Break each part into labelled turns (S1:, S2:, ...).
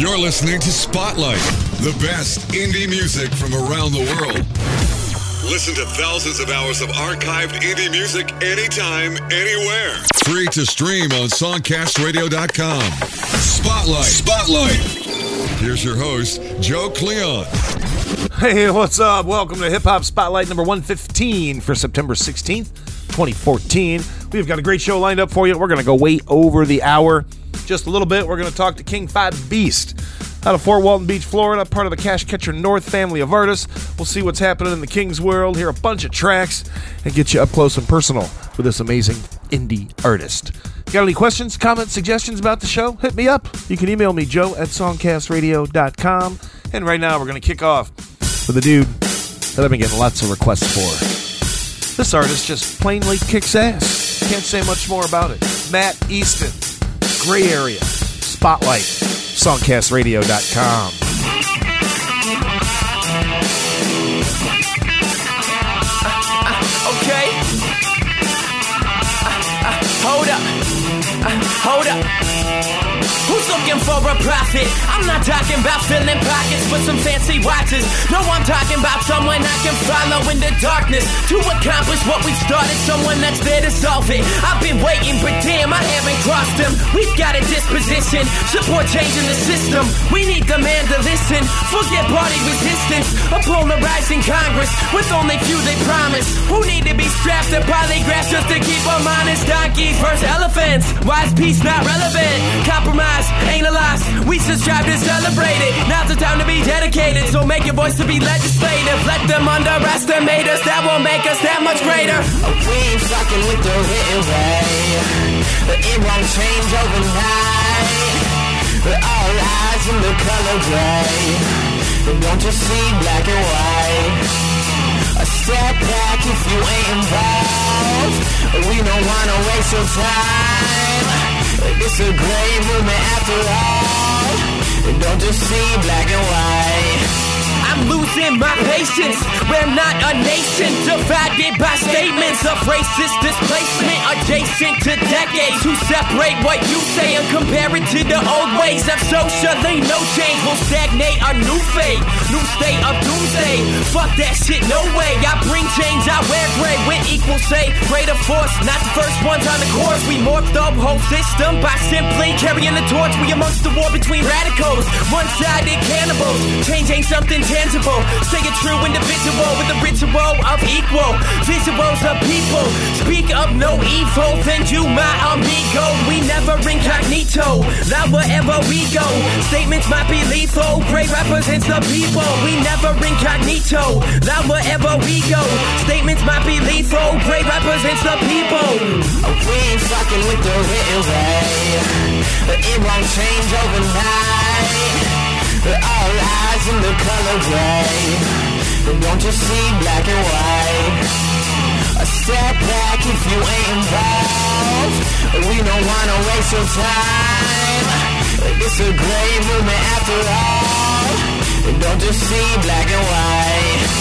S1: You're listening to Spotlight, the best indie music from around the world. Listen to thousands of hours of archived indie music anytime, anywhere. Free to stream on songcastradio.com. Spotlight. Spotlight. Here's your host, Joe Cleon.
S2: Hey, what's up? Welcome to Hip Hop Spotlight number 115 for September 16th, 2014. We've got a great show lined up for you. We're going to go way over the hour. Just a little bit, we're going to talk to King Phy Beast out of Fort Walton Beach, Florida, part of the Cash Catcher North family of artists. We'll see what's happening in the King's world, hear a bunch of tracks, and get you up close and personal with this amazing indie artist. Got any questions, comments, suggestions about the show? Hit me up. You can email me, joe at songcastradio.com. And right now, we're going to kick off with a dude that I've been getting lots of requests for. This artist just plainly kicks ass. Can't say much more about it. Matt Easton, Gray Area, Spotlight, songcastradio.com.
S3: Okay. Hold up. Hold up. Looking for a profit? I'm not talking about filling pockets with some fancy watches. No, I'm talking about someone I can follow in the darkness to accomplish what we started. Someone that's there to solve it. I've been waiting, but damn, I haven't crossed him. We've got a disposition, support changing the system. We need the man to listen. Forget party resistance. A polarizing Congress with only few they promise. Who need to be strapped to polygraphs just to keep them honest? Donkeys versus elephants. Wise peace not relevant. Compromise ain't a loss. We subscribe to celebrate it. Now's the time to be dedicated. So make your voice to be legislative. Let them underestimate us. That won't make us that much greater.
S4: We ain't fucking with the written way. But It won't change overnight. But All eyes in the color gray. Don't you see black and white? A step back if you ain't involved. We don't wanna waste your time. A great movement after all. Don't just see black and white.
S3: I'm losing my patience. We're not a nation divided by statements of racist displacement adjacent to decades who separate what you say and compare it to the old ways of socially no change will stagnate a new fate, new state of doomsday. Fuck that shit, no way. I bring change, I wear gray with equal say. Greater force, not the first ones on the course. We morphed the whole system by simply carrying the torch. We amongst the war between radicals, one-sided cannibals. Change ain't something tangible. Stay a true individual with the ritual of equal visuals of people. Speak of no evil, then you my amigo. We never incognito. Now wherever we go, statements might be lethal. Gray represents the people. We never incognito. Now wherever we go, statements might be lethal. Gray represents the people.
S4: We ain't fucking with the written way. It won't change overnight. All eyes in the color gray. Don't you see black and white? A step back if you ain't involved. We don't wanna waste your time. It's a great movement after all. Don't just see black and white.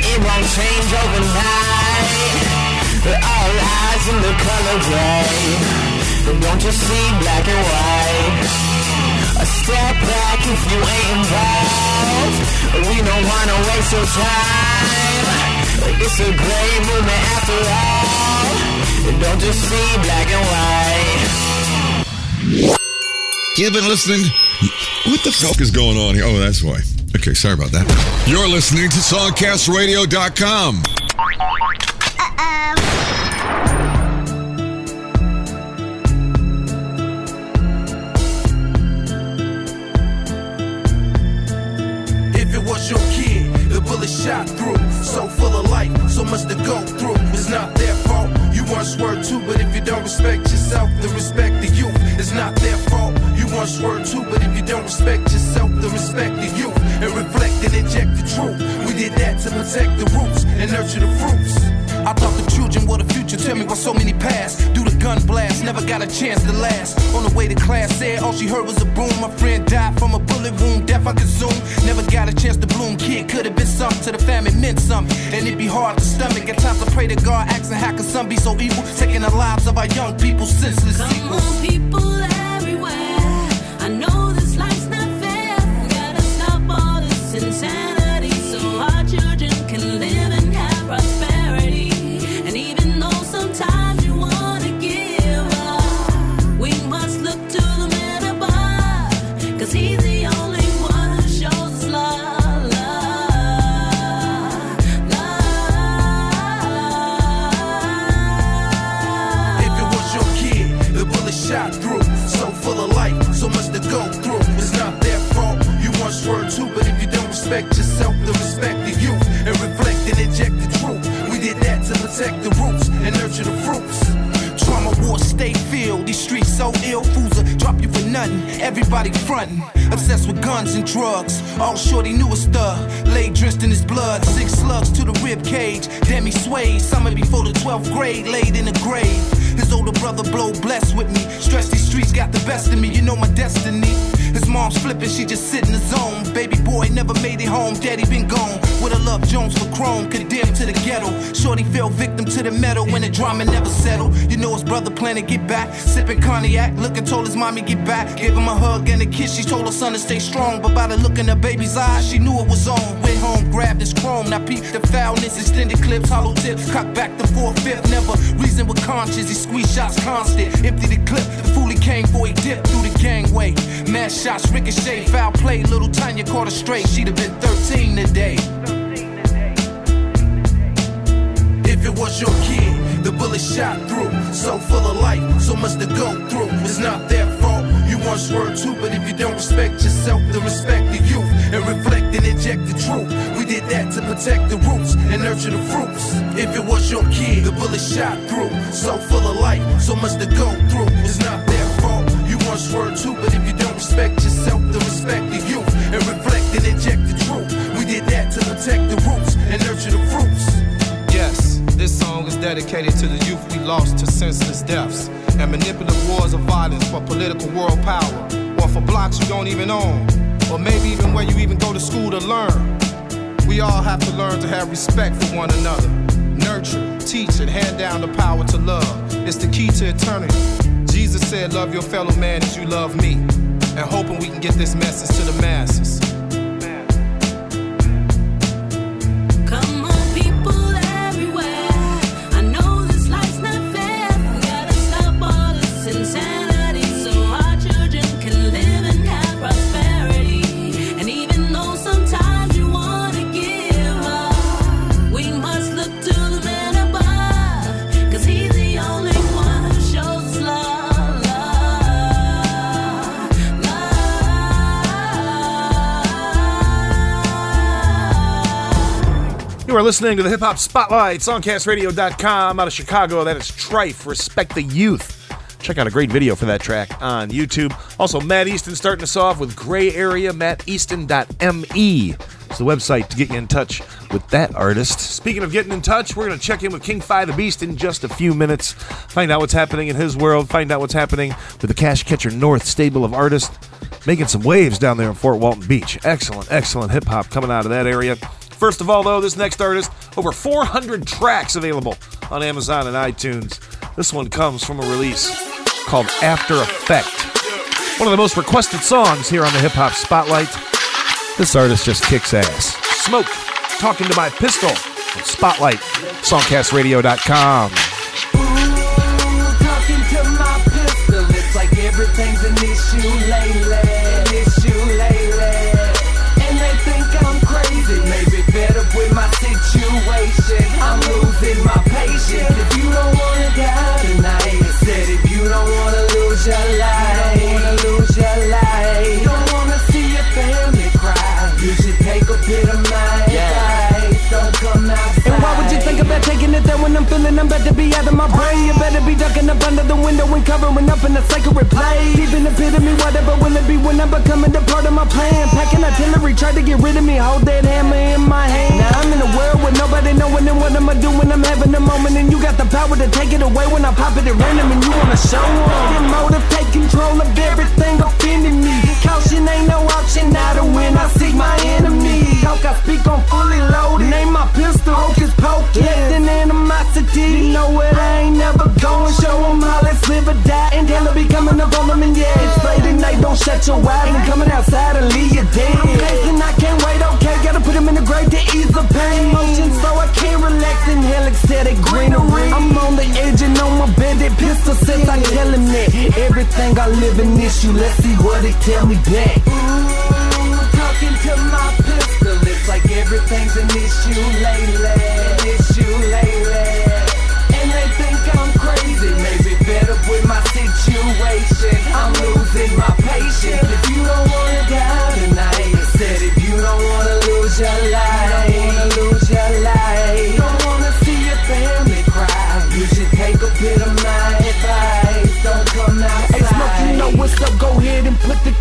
S4: It won't change overnight. But All eyes in the color gray. But Don't you see black and white? A step back if you ain't involved. We don't wanna waste your time. It's a great movement after all. Don't just see black and white.
S1: You've been listening. What the fuck is going on here? Oh, that's why. Okay, sorry about that. You're listening to songcastradio.com.
S5: If it was your kid, the bullet shot through. So full of life, so much to go through. It's not their fault. You want swerve too, but if you don't respect yourself, then respect the youth. It's not their fault. Once were too, but if you don't respect yourself, then respect the youth and reflect and inject the truth. We did that to protect the roots and nurture the fruits. I thought the children were the future. Tell me why so many passed. Do the gun blast, never got a chance to last. On the way to class, said all she heard was a boom. My friend died from a bullet wound, death I consumed. Never got a chance to bloom. Kid could have been something to the family, meant something. And it'd be hard to stomach. At times I pray to God, asking how can some be so evil, taking the lives of our young people senseless
S6: Come on, people
S5: protect the roots and nurture the fruits. Trauma war stay filled. These streets so ill, fools will drop you for nothing. Everybody frontin', obsessed with guns and drugs. All shorty knew was thug, lay drenched in his blood. Six slugs to the rib cage. He swayed. Summer before the 12th grade, laid in the grave. His older brother blow blessed with me. Stress these streets got the best of me. You know my destiny. His mom's flipping, she just sit in the zone. Baby boy never made it home, daddy been gone. With a love Jones for chrome, condemned to the ghetto. Shorty fell victim to the metal when the drama never settled. You know his brother plan to get back. Sipping cognac, looking told his mommy get back. Gave him a hug and a kiss, she told her son to stay strong. But by the look in her baby's eyes, she knew it was on. Went home, grabbed his chrome, now peep the foulness. Extended clips, hollow tips, cock back the four fifth. Never reason with conscience, he squeeze shots constant. Empty the clip, the fool he came for, he dipped through the gangway. Mass shots, ricochet, foul play. Little Tanya caught her straight, she'd have been 13 today. If it was your kid, the bullet shot through. So full of life, so much to go through. It's not their fault. You once were too, but if you don't respect yourself, then respect the youth and reflect and inject the truth. We did that to protect the roots and nurture the fruits. If it was your kid, the bullet shot through. So full of life, so much to go through. It's not their fault. You once were too, but if you respect yourself, then respect the youth and reflect and inject the truth. We did that to protect the roots and nurture the fruits.
S7: Yes, this song is dedicated to the youth we lost to senseless deaths and manipulative wars of violence for political world power, or for blocks you don't even own, or maybe even where you even go to school to learn. We all have to learn to have respect for one another, nurture, teach, and hand down the power to love. It's the key to eternity. Jesus said, Love your fellow man as you love me, and hoping we can get this message to the masses.
S2: Listening to the Hip Hop Spotlight, songcastradio.com out of Chicago. That is TR1FE, Respect the Youth. Check out a great video for that track on YouTube. Also, Matt Easton starting us off with Gray Area, matteaston.me. It's the website to get you in touch with that artist. Speaking of getting in touch, we're going to check in with King Phy the Beast in just a few minutes. Find out what's happening in his world, find out what's happening with the Cash Catcher North stable of artists. Making some waves down there in Fort Walton Beach. Excellent, excellent hip hop coming out of that area. First of all, though, this next artist, over 400 tracks available on Amazon and iTunes. This one comes from a release called After Effect. One of the most requested songs here on the Hip Hop Spotlight. This artist just kicks ass. Smoke, talking to my pistol. Spotlight, songcastradio.com.
S8: talking to my pistol. It's like everything's an issue lately. My
S9: I'm
S8: about to be out of my brain. You better be ducking up under the window and covering up in a place. Deep in the pit of me, whatever will it be when I'm becoming the part of my plan? Packing artillery, try to get rid of me, hold that hammer in my hand. Now I'm in a world with nobody knowing and what I'ma do when I'm having a moment. And you got the power to take it away when I pop it at random and you wanna show 'em. Get motive, take control of everything offending me. Caution ain't no option now to win. I seek my enemy. Talk, I speak on fully loaded. Name my pistol, hocus pocus. Left in animosity. You know what? I ain't never going. Show 'em how let's live or die. And hell, be coming up on them. And yeah, it's late at night. Don't shut your eyes. And coming outside and leave you dead. I'm pacing, I can't wait. Okay, gotta put him in the grave to ease the pain. Emotions, so I can't relax. Inhale ecstatic greenery. I'm on the edge and on my bandit pistol since I tell him that everything I live in issue. Let's see what it tell me back. Ooh, talking to my pistol. It's like everything's an issue lately. Issue lately. And they think I'm crazy. Maybe better with my situation. I'm losing my patience. Put the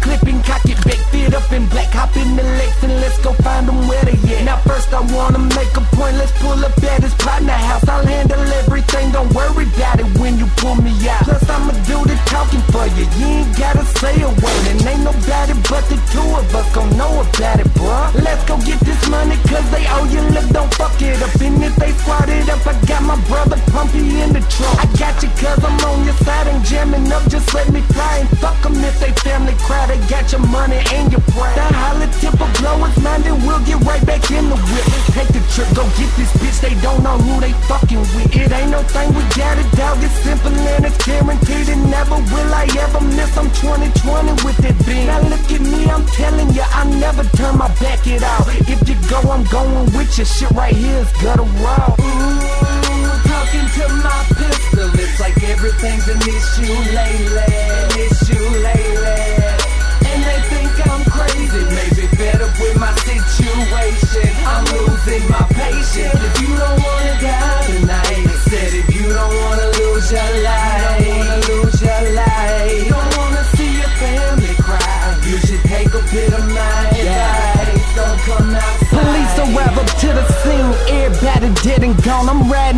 S8: back, in black, hop in the Lex and let's go find them where they at. Now first I wanna make a point. Let's pull up at his partner house. I'll handle everything. Don't worry about it when you pull me out. Plus I'ma do the talking for you. You ain't gotta say a word. And ain't nobody but the two of us gon' know about it, bruh. Let's go get this money cause they owe you. Look, don't fuck it up. And if they squat it up, I got my brother Pumpy in the trunk. I got you cause I'm on your side and jamming up. Just let me fly and fuck 'em if they family cry. They got your money and your pride. That holla tip of blow is mine, then we'll get right back in the whip. Take the trip, go get this bitch. They don't know who they fucking with. It ain't no thing we got it, dog. It's simple and it's guaranteed. And never will I ever miss. I'm 2020 with that beam. Now look at me, I'm telling you, I never turn my back at all. If you go, I'm going with you. Shit right here is gutter raw. Ooh, talking to my pistol. It's like everything's an issue lately. An issue lately. Situation. I'm losing my patience. If you don't wanna die tonight, said if you don't wanna lose your life, don't wanna lose your life, don't wanna see your family cry, you should take a bit of my advice. Don't come outside. Police arrive up to the scene, everybody dead and gone. I'm riding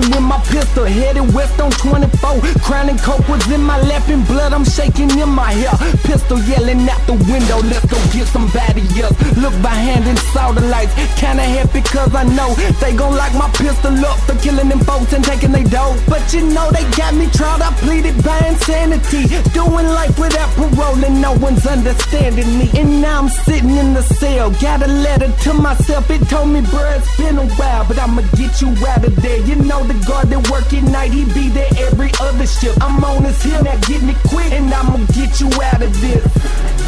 S8: with my pistol, headed west on 24. Crown and coke was in my lap and blood, I'm shaking in my hair. Pistol yelling out the window, let's go get somebody else. Look behind and saw the lights, kinda happy cause I know they gon' lock my pistol up for killing them folks and taking they dough. But you know they got me tried, I pleaded by insanity. Doing life without parole and no one's understanding me. And now I'm sitting in the cell, got a letter to myself. It told me, bruh, it's been a while, but I'ma get you out of there. You know the guard that work at night, he be there every other shift. I'm on his hill, now get me quick, and I'ma get you out of this.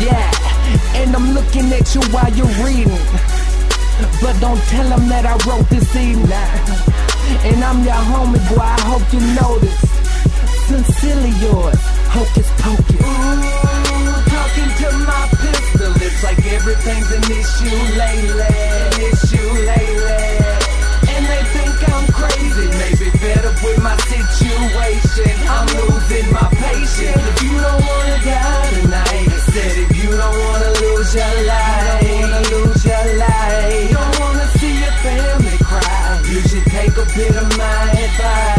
S8: Yeah, and I'm looking at you while you're reading. But don't tell him that I wrote this evening. And I'm your homie, boy, I hope you this. Sincerely yours, hocus pocus. Ooh, talking to my pistol, it's like everything's an issue lately. Issue lately. Situation. I'm losing my patience. If you don't wanna die tonight, said if you don't wanna lose your life, don't wanna lose your life, don't wanna see your family cry, you should take a bit of my advice.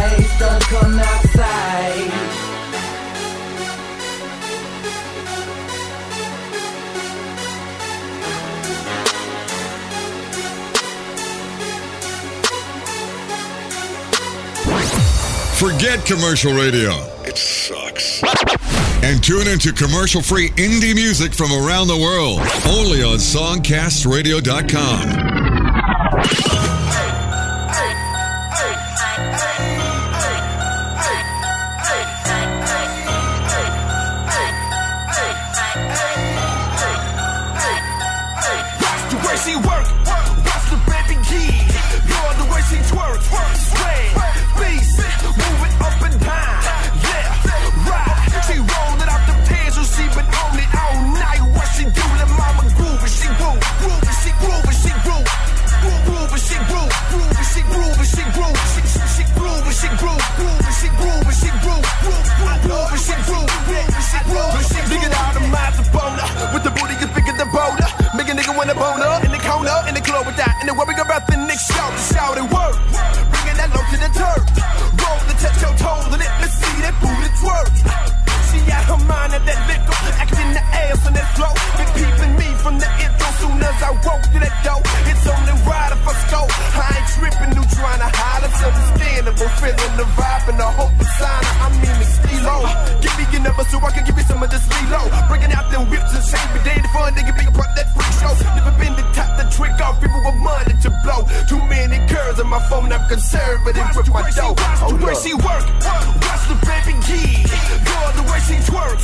S1: Forget commercial radio. It sucks. And tune into commercial free indie music from around the world. Only on SongcastRadio.com.
S5: conservative with my dough. Oh, the way she work, watch the baby key. Girl, the way she twerk,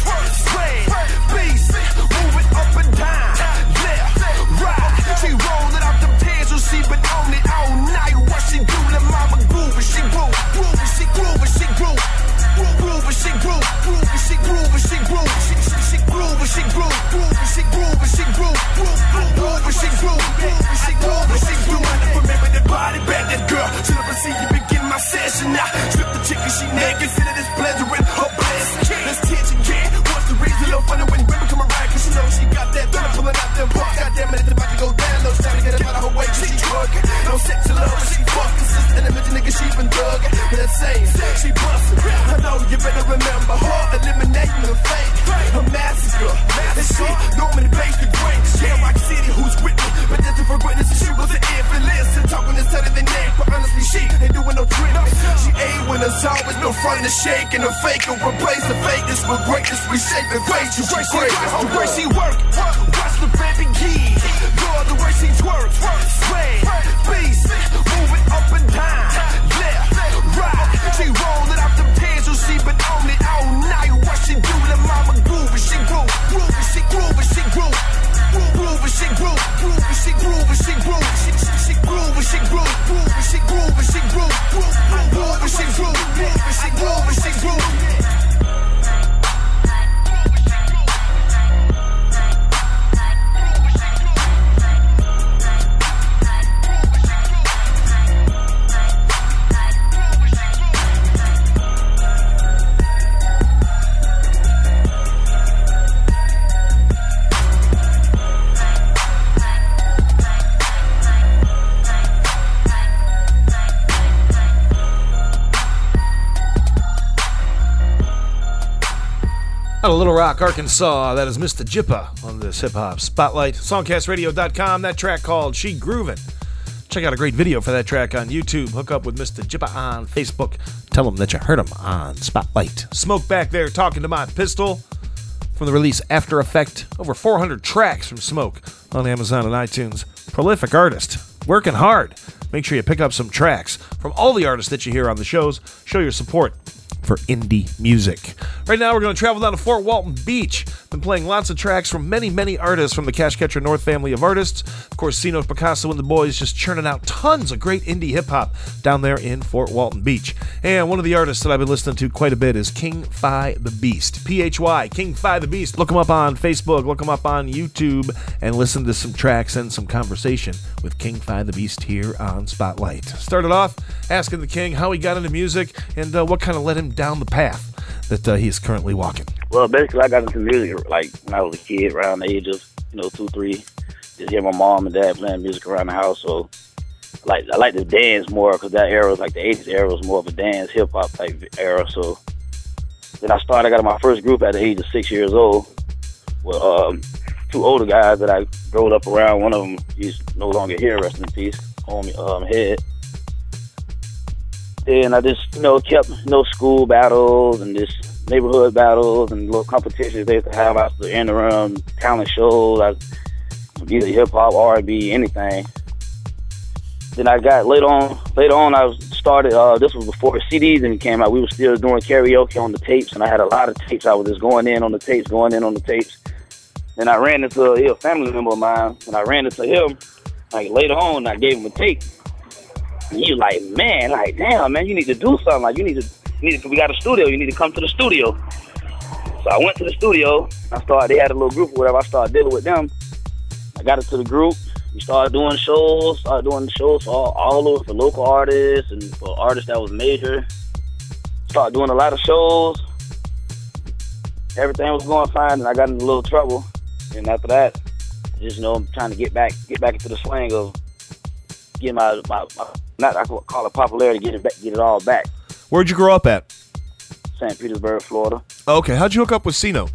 S5: always no front to shake and the fake. And replace the fakeness with greatness. We shape and face you. She great. The way she work.
S2: Rock, Arkansas, that is Mista Jippa on this hip hop spotlight. Songcastradio.com, that track called She Groovin'. Check out a great video for that track on YouTube. Hook up with Mista Jippa on Facebook. Tell him that you heard him on Spotlight. Smoke back there talking to my pistol from the release After Effect. Over 400 tracks from Smoke on Amazon and iTunes. Prolific artist, working hard. Make sure you pick up some tracks from all the artists that you hear on the shows. Show your support for indie music. Right now, we're going to travel down to Fort Walton Beach. Been playing lots of tracks from many, many artists from the Cash Catcher North family of artists. Of course, C-Note Picasso and the boys just churning out tons of great indie hip hop down there in Fort Walton Beach. And one of the artists that I've been listening to quite a bit is King Phy the Beast. P H Y, King Phy the Beast. Look him up on Facebook, look him up on YouTube, and listen to some tracks and some conversation with King Phy the Beast here on Spotlight. Started off asking the King how he got into music and uh, what kind of led him down the path that uh, he is currently walking.
S9: Well, basically, I got into music like when I was a kid, around the age of you know two, three. Just hear my mom and dad playing music around the house. So, like, I like to dance more because that era was like the '80s era was more of a dance hip hop type era. So, then I started. I got in my first group at the age of six years old with um, two older guys that I growed up around. One of them, he's no longer here. Rest in peace, homie um, Head. Then I just, you know, kept, you know, school battles and just neighborhood battles and little competitions they used to have out the interim talent shows. I either hip hop, R and B, anything. Then I got later on. Later on, I started. Uh, this was before CDs even came out. We were still doing karaoke on the tapes, and I had a lot of tapes. I was just going in on the tapes, going in on the tapes. Then I ran into a, family member of mine, and I ran into him. Like later on, I gave him a tape. And he was like, man, like, damn, man, you need to do something. Like, you need to, you need to, we got a studio. You need to come to the studio. So I went to the studio. I started, they had a little group or whatever. I started dealing with them. I got into the group. We started doing shows, started doing shows for all, all over, for local artists and for artists that was major. Started doing a lot of shows. Everything was going fine, and I got in a little trouble. And after that, just you know I'm trying to get back get back into the swing of getting my, my, my not I call it popularity, get it back, get it all back.
S2: Where'd you grow up at?
S9: St. Petersburg, Florida.
S2: Okay, how'd you hook up with
S9: C-Note?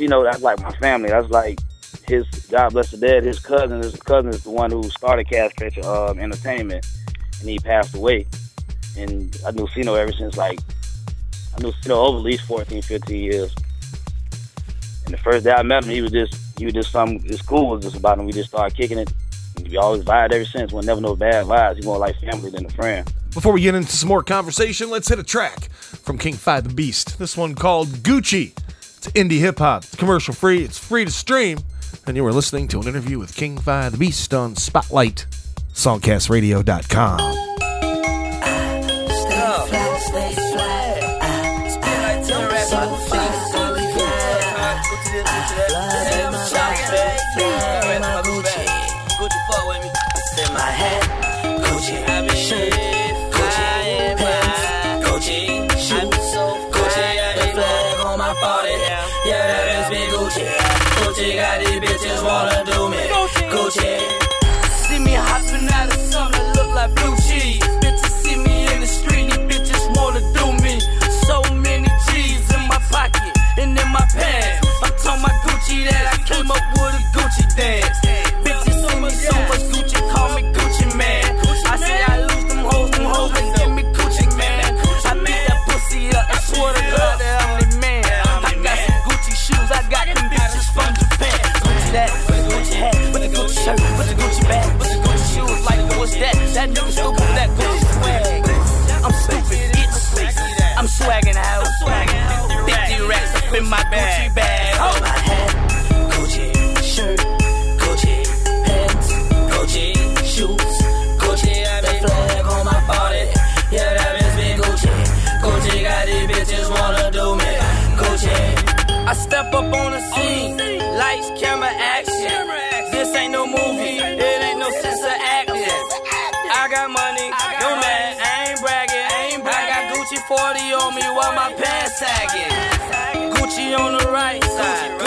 S9: Know, that's like my family. That's like his God bless the dead. His cousin, his cousin is the one who started Cash Stretcher um, Entertainment, and he passed away. And I knew C-Note ever since like I knew C-Note over at least 14, 15 years. And the first day I met him, he was just he was just some his school was just about him. We just started kicking it. We always vibed ever since. We'll never know bad vibes. He more like family than a friend.
S2: Before we get into some more conversation, let's hit a track from King Phy the Beast. This one called Gucci. It's indie hip hop. It's commercial free. It's free to stream. And you were listening to an interview with King Phy the Beast on Spotlight, songcastradio.com.
S10: a dance. Bitches see me so much Gucci, call me Gucci man. I say I lose them hoes, them hoes and give me Gucci man. I beat that pussy up and swear to God that I'm the man. I got some Gucci shoes, I got them bitches from Japan. Gucci that, with the Gucci hat, with the Gucci shirt, with the Gucci bag, with the Gucci shoes. Like what's that? That nigga stupid that Gucci swag. I'm stupid, bitch. I'm swagging out. 50 racks up in my Gucci bag. I step up on the scene, lights, camera, action. This ain't no movie, it ain't no sense of acting. I got money, no man, I ain't bragging. I got Gucci 40 on me while my pants sagging. Gucci on the right side,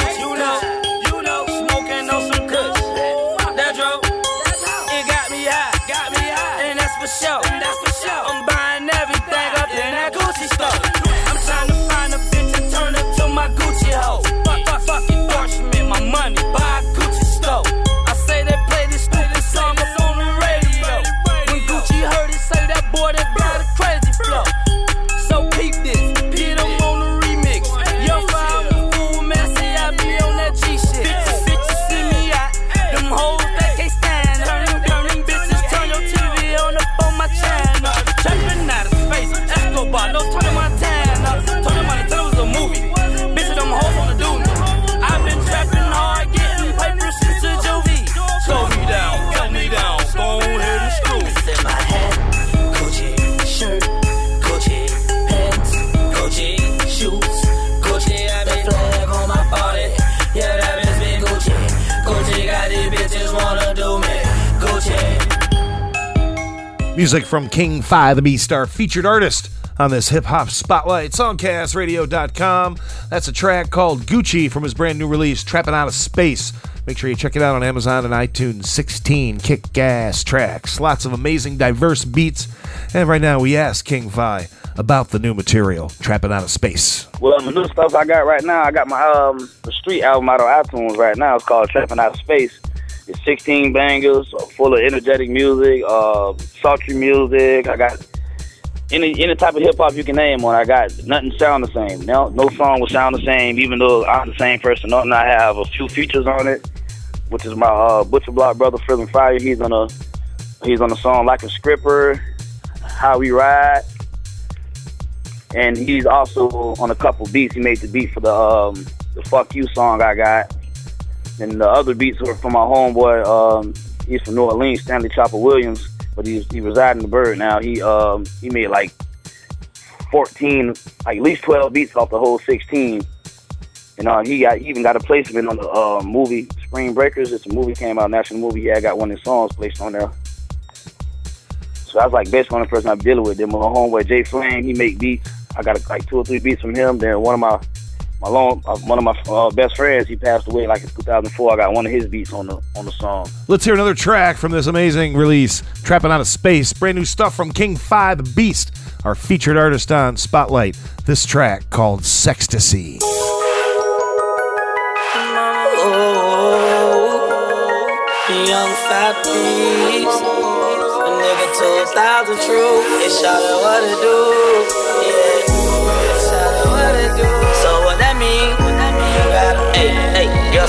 S2: Music from King Phy the B Star, featured artist on this hip hop spotlight, songcastradio.com. That's a track called Gucci from his brand new release, Trapping Out of Space. Make sure you check it out on Amazon and iTunes. 16 kick ass tracks, lots of amazing, diverse beats. And right now, we ask King Phy about the new material, Trapping Out of Space.
S9: Well, the new stuff I got right now, I got my um the street album out on iTunes right now. It's called Trapping Out of Space. It's 16 bangers, uh, full of energetic music, uh, sultry music. I got any any type of hip hop you can name on. I got nothing sound the same. No, no song will sound the same, even though I'm the same person. I have a few features on it, which is my uh, Butcher Block brother, Feeling Fire. He's on a he's on the song Like a Scripper, How We Ride, and he's also on a couple beats. He made the beat for the um, the Fuck You song I got, and the other beats were from my homeboy. Um, he's from New Orleans, Stanley Chopper Williams, but he's he resides in the Bird now. He um he made like fourteen, like at least twelve beats off the whole sixteen. And uh, he got he even got a placement on the uh, movie Spring Breakers. It's a movie came out, national movie. Yeah, I got one of his songs placed on there. So I was like basically the only person I'm dealing with. Then my homeboy Jay Flame, he make beats. I got like two or three beats from him. Then one of my my long uh, one of my uh, best friends. He passed away like in 2004. I got one of his beats on the on the song.
S2: Let's hear another track from this amazing release, Trapping Out of Space. Brand new stuff from King Phy the Beast, our featured artist on Spotlight. This track called Sextasy.
S10: Young fat beast. A nigga 2000 true. It shot it what it do. Yeah.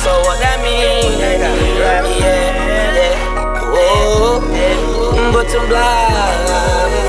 S10: So what that mean? Yeah, yeah. Oh, Whoa. But I'm blind.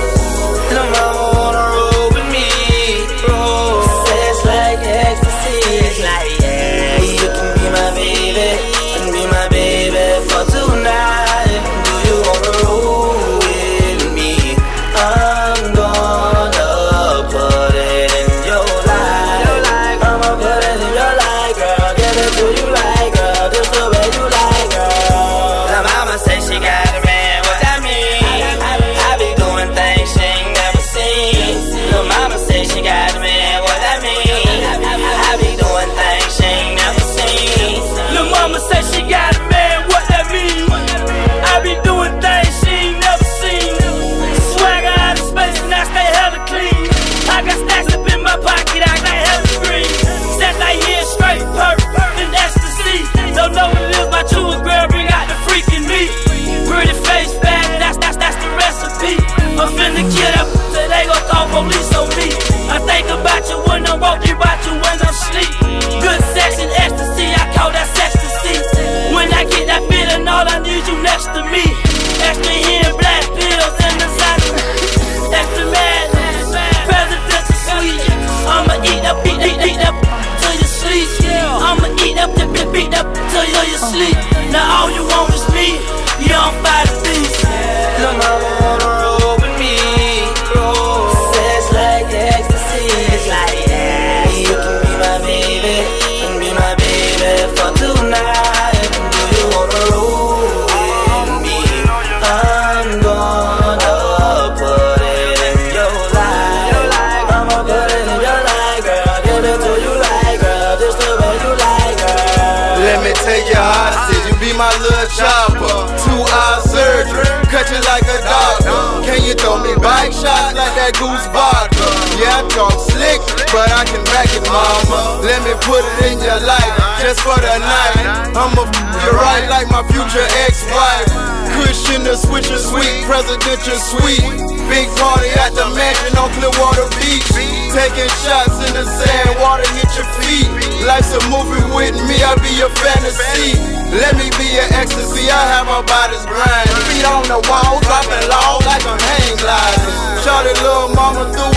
S3: Presidential suite.
S11: Big party at the mansion on Clearwater Beach. Taking shots in the sand, water hit your feet. Life's a movie with me, I'll be your fantasy. Let me be your ecstasy, I have my body's grind. Feet on the wall, dropping low like a hang glider. Shorty little mama doing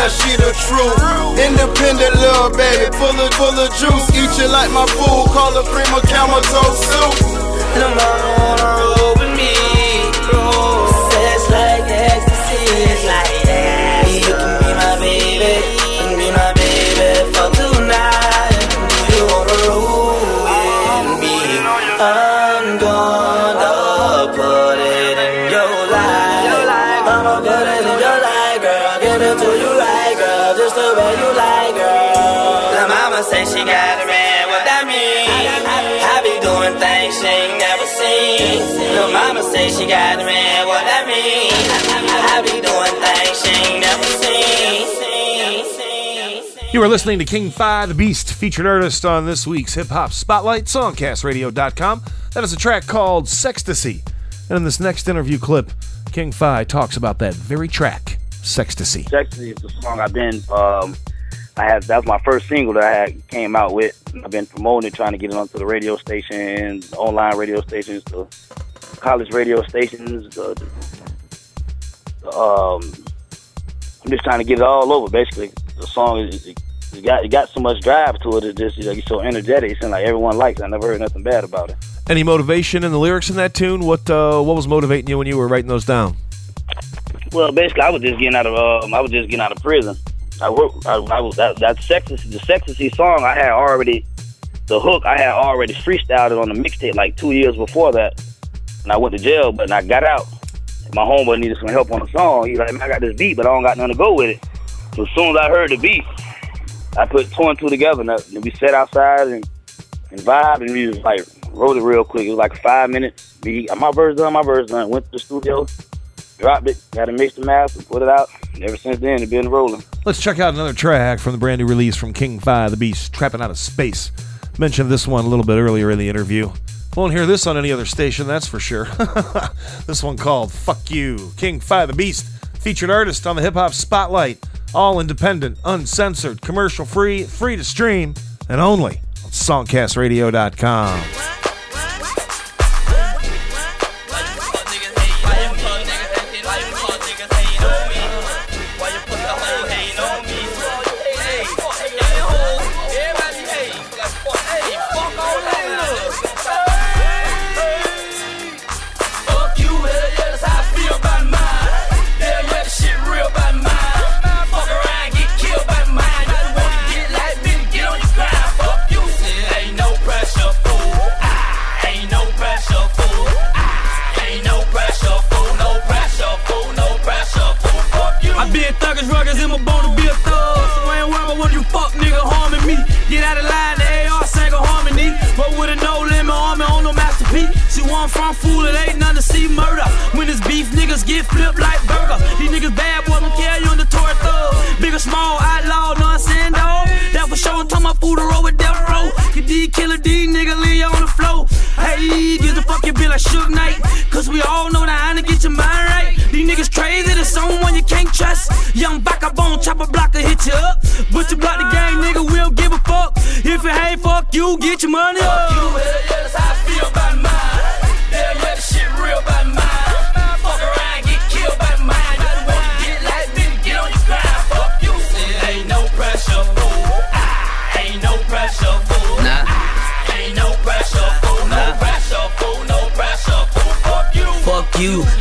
S11: Yeah, she the truth. Independent little baby, full of full of juice. Eat you like my food, call her prima camel toe soup.
S10: Lil' mama wanna roll with me. Doing things she ain't never seen. Lil' mama say she got a man. What that mean? I be doing things she ain't never seen.
S2: You are listening to King Phy the Beast, featured artist on this week's Hip Hop Spotlight, songcastradio.com. That is a track called Sextasy. And in this next interview clip, King Phy talks about that very track, Sextasy.
S9: Sexy is the song I've been. Um, I had that was my first single that I had came out with. I've been promoting it, trying to get it onto the radio stations, online radio stations, the college radio stations. Uh, um, I'm just trying to get it all over. Basically, the song is it, it got it got so much drive to it. It's just like it's so energetic. It seems like everyone likes it. I never heard nothing bad about it.
S2: Any motivation in the lyrics in that tune? What uh, what was motivating you when you were writing those down?
S9: Well, basically, I was just getting out of um, I was just getting out of prison. I worked. I, I that that sexy the sexy song. I had already the hook. I had already freestyled it on the mixtape like two years before that, and I went to jail. But I got out, my homeboy needed some help on the song. He's like, "Man, I got this beat, but I don't got nothing to go with it." So as soon as I heard the beat, I put two and two together. And then we sat outside and and vibed, and we just like wrote it real quick. It was like five minutes. My verse done, my verse done. Went to the studio, dropped it, got to mix the master, put it out. And ever since then, it's been rolling.
S2: Let's check out another track from the brand new release from King Phy, the Beast, Trapping Out of Space. Mentioned this one a little bit earlier in the interview. Won't hear this on any other station, that's for sure. this one called Fuck You. King Phy, the Beast, featured artist on the Hip Hop Spotlight. All independent, uncensored, commercial free, free to stream, and only on songcastradio.com.
S10: Suge Knight. Cause we all know that how to get your mind right. These niggas crazy, there's someone you can't trust. Young back up on chopper block to hit you up. But you block the gang, nigga, we don't give a fuck. If it ain't fuck you, get your money up. Fuck you, hell yeah, that's how I feel about mine.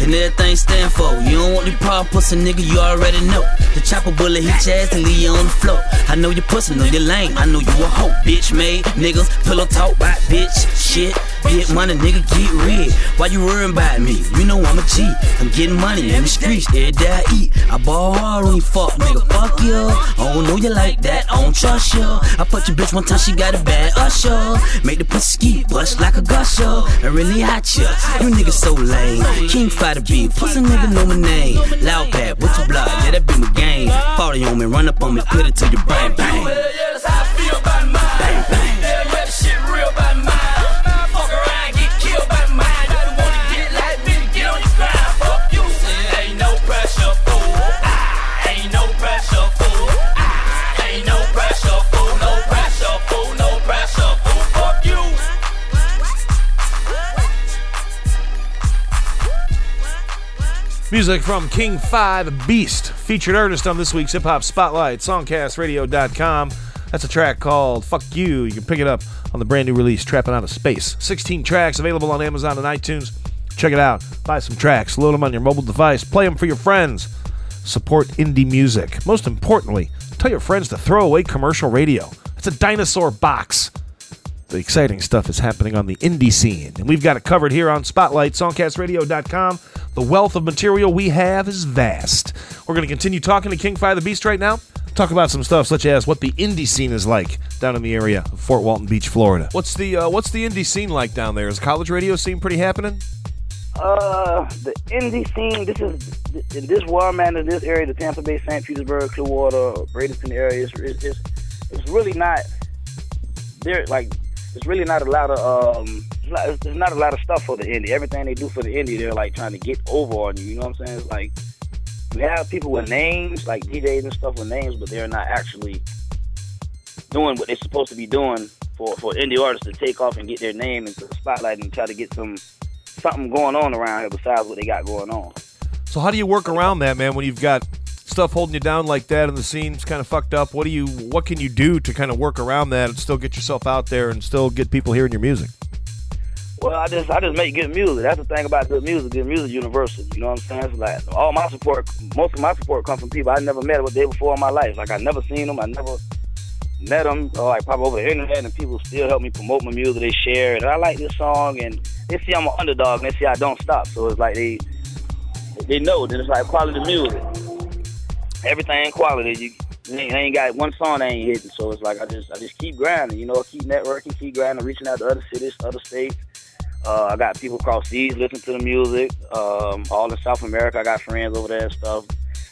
S12: And everything stand for. You don't want the problem, pussy nigga, you already know. The chopper bullet hit your ass and leave you on the floor. I know you pussy, know you lame. I know you a hoe, bitch made. Niggas, pillow talk about bitch, shit. Get money, nigga, get rid. Why you worrying about me? You know I'm a G. I'm getting money in the streets every day I eat. I ball hard when you fuck, nigga, fuck you. I don't know you like that, I don't trust you. I put your bitch one time, she got a bad usher. Make the pussy ski, bust like a gusher. I really hot you. You niggas so lame. King fighter beat, pussy nigga know my name. Loud pad, what's your block? Yeah, that be my game. Party on me, run up on me, put it to your brain, bang.
S10: Hell yeah,
S2: Music from King Phy Beast, featured artist on this week's Hip Hop Spotlight, songcastradio.com. That's a track called Fuck You. You can pick it up on the brand new release, Trapping Out of Space. 16 tracks available on Amazon and iTunes. Check it out. Buy some tracks, load them on your mobile device, play them for your friends. Support indie music. Most importantly, tell your friends to throw away commercial radio. It's a dinosaur box. The exciting stuff is happening on the indie scene, and we've got it covered here on Spotlight, songcastradio.com. The wealth of material we have is vast. We're going to continue talking to King Phy the Beast right now. Talk about some stuff such as what the indie scene is like down in the area of Fort Walton Beach, Florida. What's the uh, what's the indie scene like down there? Is college radio scene pretty happening?
S9: Uh, the indie scene. This is in this where I'm in this area, the Tampa Bay, St. Petersburg, Clearwater, Bradenton area. It's, it's, it's really not there. Like, it's really not a lot of um. It's not, it's not a lot of stuff for the indie. Everything they do for the indie, they're like trying to get over on you. You know what I'm saying? It's like we have people with names, like DJs and stuff with names, but they're not actually doing what they're supposed to be doing for for indie artists to take off and get their name into the spotlight and try to get some something going on around here besides what they got going on.
S2: So how do you work around that, man? When you've got stuff holding you down like that, and the scene's kind of fucked up. What do you? What can you do to kind of work around that and still get yourself out there and still get people hearing your music?
S9: Well, I just I just make good music. That's the thing about good music. Good music universal. You know what I'm saying? It's like all my support, most of my support comes from people I never met a day before in my life. Like I never seen them. I never met them. Or like pop over the internet, and people still help me promote my music. They share it. I like this song, and they see I'm an underdog, and they see I don't stop. So it's like they they know that it's like quality music. Everything quality. You they ain't, ain't got one song they ain't hitting, so it's like I just I just keep grinding, you know, keep networking, keep grinding, reaching out to other cities, other states. Uh, I got people across seas listening to the music. Um, all in South America, I got friends over there and stuff.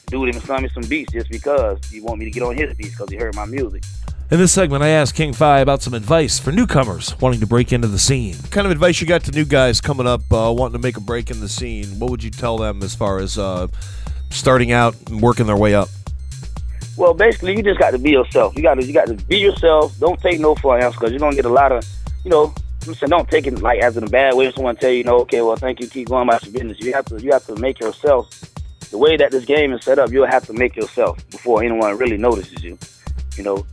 S9: Dude even sent me some beats just because he want me to get on his beats because he heard my music.
S2: In this segment, I asked King Phy about some advice for newcomers wanting to break into the scene. What kind of advice you got to new guys coming up, uh, wanting to make a break in the scene? What would you tell them as far as uh, starting out and working their way up?
S9: Well, basically, you just got to be yourself. You got to you got to be yourself. Don't take no for an answer because you're gonna get a lot of, you know. I'm saying don't take it like as in a bad way. If someone tell you, you know, okay, well, thank you, keep going about your business. You have to you have to make yourself. The way that this game is set up, you'll have to make yourself before anyone really notices you. You know,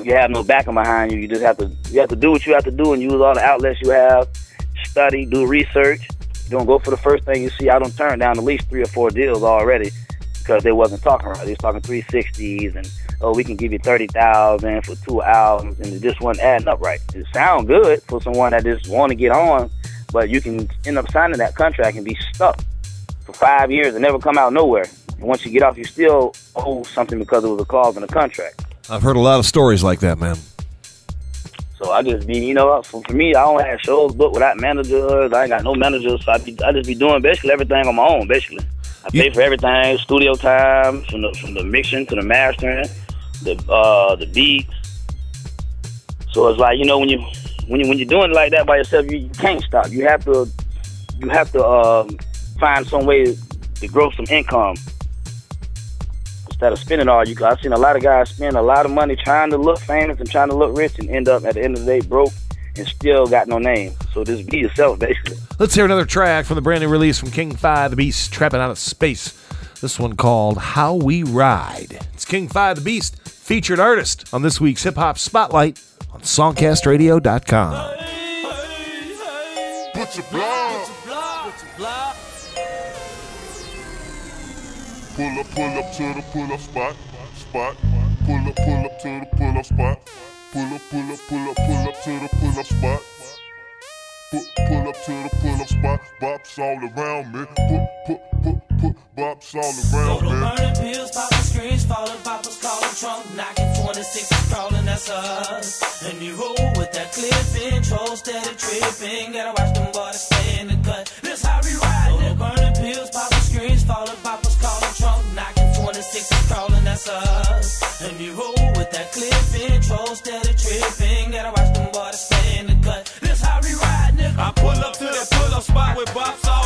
S9: you have no backing behind you, you just have to you have to do what you have to do and use all the outlets you have. Study, do research. Don't go for the first thing you see. I don't turn down at least three or four deals already because they wasn't talking right. They was talking 360s and oh, we can give you thirty thousand for two albums, and it just wasn't adding up right. It sound good for someone that just want to get on, but you can end up signing that contract and be stuck for five years and never come out nowhere. And once you get off, you still owe something because it was a clause in the contract.
S2: I've heard a lot of stories like that, man.
S9: So I just be, you know, for, for me, I don't have shows booked without managers. I ain't got no managers, so I, be, I just be doing basically everything on my own. Basically, I pay for everything: studio time, from the from the mixing to the mastering, the uh the beats. So it's like you know when you when you when you're doing it like that by yourself, you, you can't stop. You have to you have to um, find some way to grow some income instead of spending all you. I've seen a lot of guys spend a lot of money trying to look famous and trying to look rich, and end up at the end of the day broke and still got no name. So just be yourself, basically.
S2: Let's hear another track from the brand new release from King Phy the Beast, Trapping Out of Space. This one called How We Ride. It's King Phy the Beast, featured artist on this week's Hip Hop Spotlight on SongcastRadio.com.
S13: Put your block. Pull up, pull up to the pull up spot, spot. Pull up, pull up to the pull up spot. Pull up, pull up, pull up, pull up to the pull up spot. Pull, pull up to the pull up spot. Bops all around me. Put, put, put, put bops all around me.
S14: burning pills, popping screens, falling poppers, calling trunk, knocking 26 crawling, that's us. And you roll with that clip intro, steady tripping. Gotta watch them boys stay in the cut. This how we ride. Go to burning pills, knocking 26 crawling, that's us. And you roll with that clip intro, steady tripping. Gotta watch them boys stay in the cut. This how we ride, nigga.
S15: I pull up to that pull up spot with bops all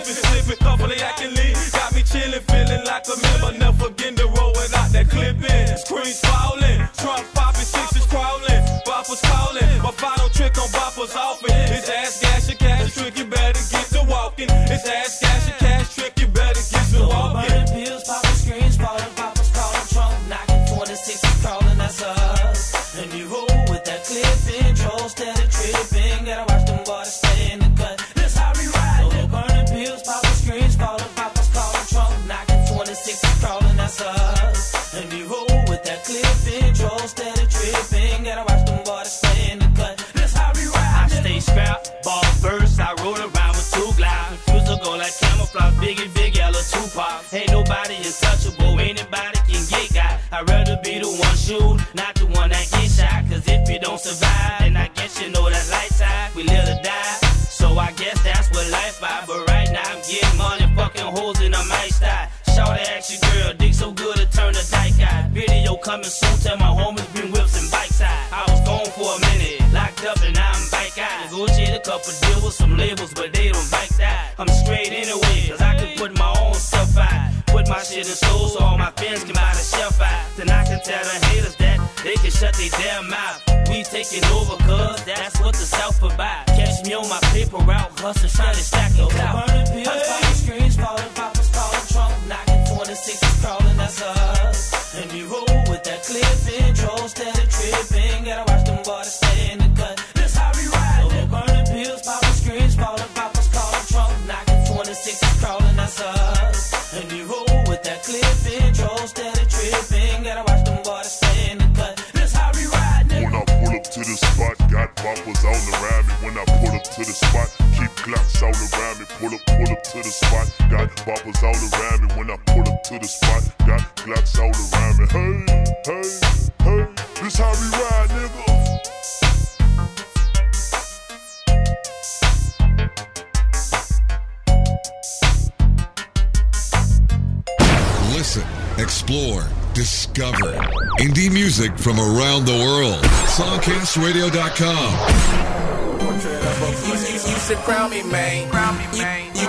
S15: slipping, hopefully I can leave. Got me chilling, feeling like a member. Never forgetting to roll without that
S14: clip clipping. Screens falling,
S15: coming soon, tell my homies bring whips and bikes side. I was gone for a minute, locked up and now I'm bike out. Negotiate a couple deals with some labels, but they don't bike that. I'm straight anyway, cause I can put my own stuff out. Put my shit in stores so all my fans can buy the shelf out. Then I can tell the haters that they can shut their damn mouth. We taking over, cuz that's what the South provide. Catch me on my paper route, hustling, trying to stack it out.
S14: Burning pills, screens, falling poppers, calling trunk, knocking 26 crawling, that's us. And you roll with that clip steady tripping. Gotta watch them boys stay in the cut. This how we ride. Over burning pills, popping screens, falling poppers, calling trunk, knocking 26 crawling, us. And you roll with that clip intro, steady tripping. Gotta watch them boys stay in the cut. This how we ride.
S13: When I pull up to the spot, got boppers all around me. When I pull up to the spot, keep Glocks all around me. Pull up, pull up to the spot, got boppers all around me. When I pull up to the spot, got Glocks all around me. Hey, hey, hey, this how we ride, nigga.
S1: Listen, explore, discover indie music from around the world. Songcastradio.com.
S16: You, you, you should crown me, man. Crown me, man. You, you,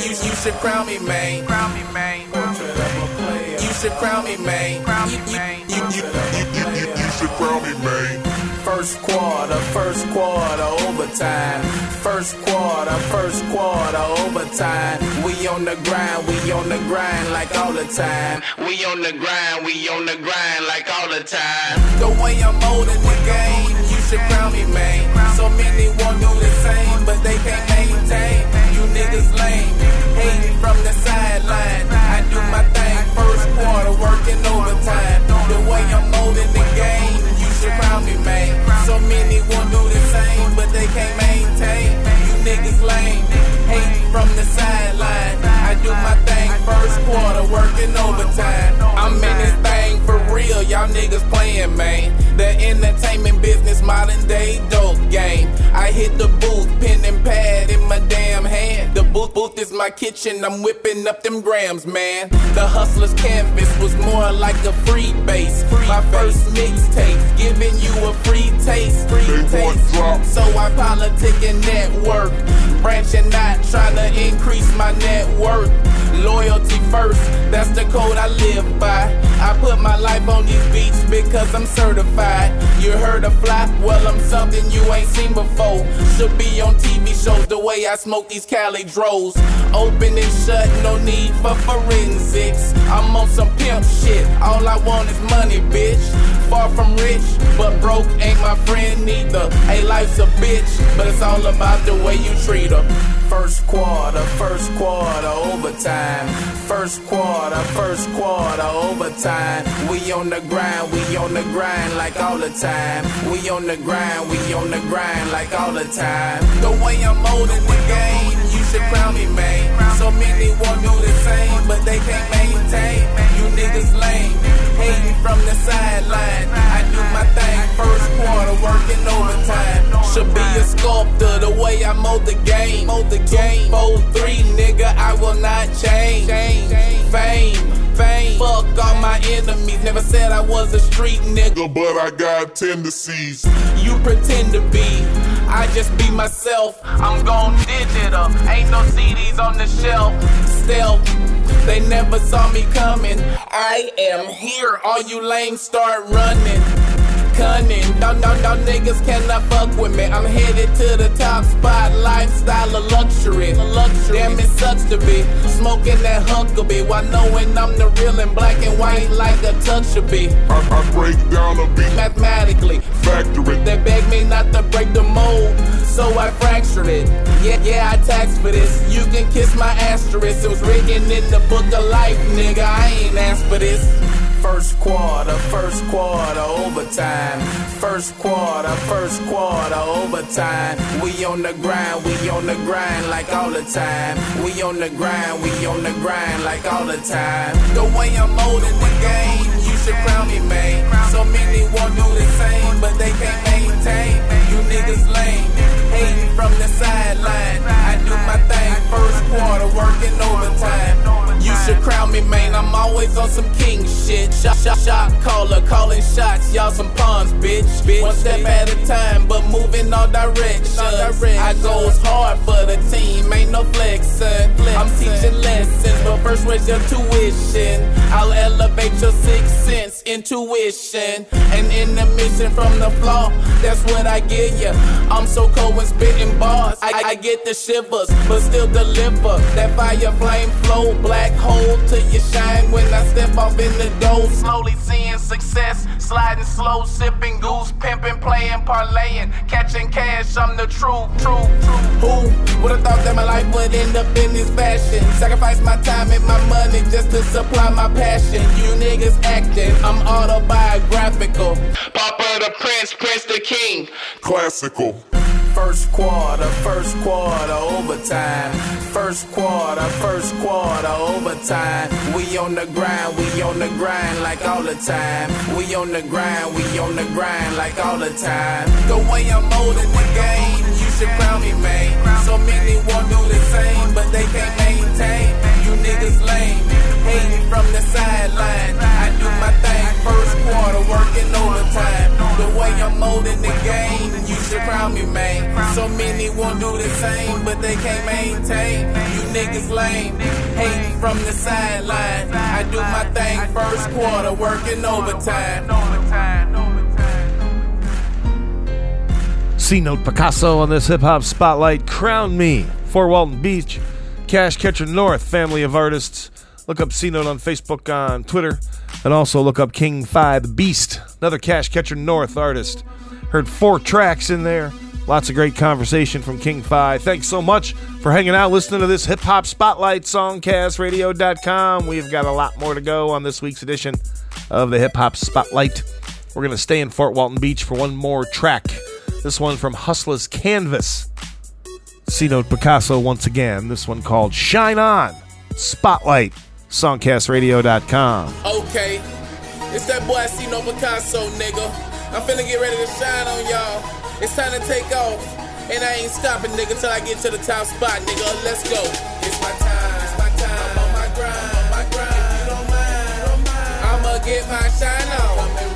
S16: you, you should crown me, man. Crown me, man. Should crown me, man. You, you, you, you, should crown me, man. First quarter, first quarter, overtime. First quarter, first quarter, overtime. We on the grind, we on the grind like all the time. We on the grind, we on the grind like all the time. The way I'm molding the game, you should crown me, man. So many want do the same, but they can't maintain. You niggas lame, hating from the sideline. I do my thing, quarter, working overtime. The way I'm molding the game, you should crown me, man. So many to do the same, but they can't maintain. You niggas lame, hating from the sideline. I do my thing, first quarter, working overtime. I'm in this thing for real, y'all niggas playing, man. The entertainment business, modern day dope game. I hit the booth, pen and pad in my damn hand. The booth booth is my kitchen, I'm whipping up them grams, man. The hustler's canvas was more like a free base. My first mixtape, giving you a free taste. Free taste. So I politic and network. Branching out, trying to increase my net worth. Loyalty first, that's the code I live by. I put my life on these beats because I'm certified. You heard a fly? Well, I'm something you ain't seen before. Should be on TV shows the way I smoke these Cali dros. Open and shut, no need for forensics. I'm on some pimp shit. All I want is money, bitch. Far from rich, but broke ain't my friend neither. Hey, life's a bitch, but it's all about the way you treat her. First quarter, first quarter, overtime. First quarter, first quarter, overtime. We on the grind, we on the grind like all the time. We on the grind, we on the grind like all the time. The way I'm molding the game, should crown me, man. So many want do the same, but they can't maintain. You niggas lame, hating from the sideline. I do my thing, first quarter, working overtime. Should be a sculptor, the way I mold the game. Mold the game. Four, three, nigga, I will not change. Fame, fame. Fuck all my enemies. Never said I was a street nigga,
S13: but I got tendencies.
S16: You pretend to be. I just be myself. I'm gon' digital. Ain't no CDs on the shelf. Stealth. They never saw me coming. I am here. All you lame start running. Cunning, don't, don't, don't niggas cannot fuck with me. I'm headed to the top spot, lifestyle of luxury. luxury. Damn, it sucks to be smoking that Huckabee while knowing I'm the real and black and white like a touch should be.
S13: I, I break down a beat
S16: Mathematically,
S13: factory.
S16: they beg me not to break the mold, so I fractured it. Yeah, yeah, I taxed for this. You can kiss my asterisk. It was written in the book of life, nigga. I ain't asked for this. First quarter, first quarter, overtime. First quarter, first quarter, overtime. We on the grind, we on the grind like all the time. We on the grind, we on the grind like all the time. The way I'm molding the game, you should crown me, man. So many want do the same, but they can't maintain. You niggas lame, hating from the sideline. I do my thing, first quarter, working overtime. You should crown me, man. Always on some king shit. Shot, shot, shot caller, calling shots. Y'all some pawns, bitch. bitch. One step at a time, but moving all directions. I goes hard for the team, ain't no flexing. I'm teaching lessons, but first raise your tuition. I'll elevate your six sense, intuition, and in the mission from the floor. That's what I get ya. I'm so cold when spitting bars. I, I get the shivers, but still deliver that fire flame flow black hole till you shine when I step off in the door. Slowly seeing success, sliding slow, sipping goose, pimping, playing, parlaying, catching cash. I'm the true, true, true. Who would have thought that my life would end up in this fashion? Sacrifice my time and my money just to supply my passion. You niggas acting, I'm autobiographical. Papa the Prince, Prince the King.
S13: Classical.
S16: First quarter, first quarter, overtime. First quarter, first quarter, overtime. We on the grind, we on the grind like all the time. We on the grind, we on the grind like all the time. The way I'm molding the game, you should crown me, man. So many want do the same, but they can't maintain. You niggas lame, hating from the sideline. I do my thing, first quarter, working overtime. The way I'm molding the game, you should crown me, man. So many want do the same, but they can't maintain. You niggas lame, hating from the sideline. I do my thing, first quarter, working overtime.
S2: C-Note Picasso on this hip hop spotlight. Crown Me Fort Walton Beach. Cash Catcher North, family of artists. Look up C-Note on Facebook, on Twitter, and also look up King Phy the Beast, another Cash Catcher North artist. Heard four tracks in there. Lots of great conversation from King Phy. Thanks so much for hanging out, listening to this hip hop spotlight, songcastradio.com. We've got a lot more to go on this week's edition of the hip hop spotlight. We're going to stay in Fort Walton Beach for one more track. This one from Hustler's Canvas. C-Note Picasso once again. This one called Shine On. Spotlight. Songcastradio.com.
S16: Okay, it's that boy C-Note Picasso, nigga. I'm finna get ready to shine on y'all. It's time to take off. And I ain't stopping, nigga, till I get to the top spot, nigga. Let's go. It's my time. It's my time. I'm on my grind. On my grind. If you don't mind. I'ma get my shine on.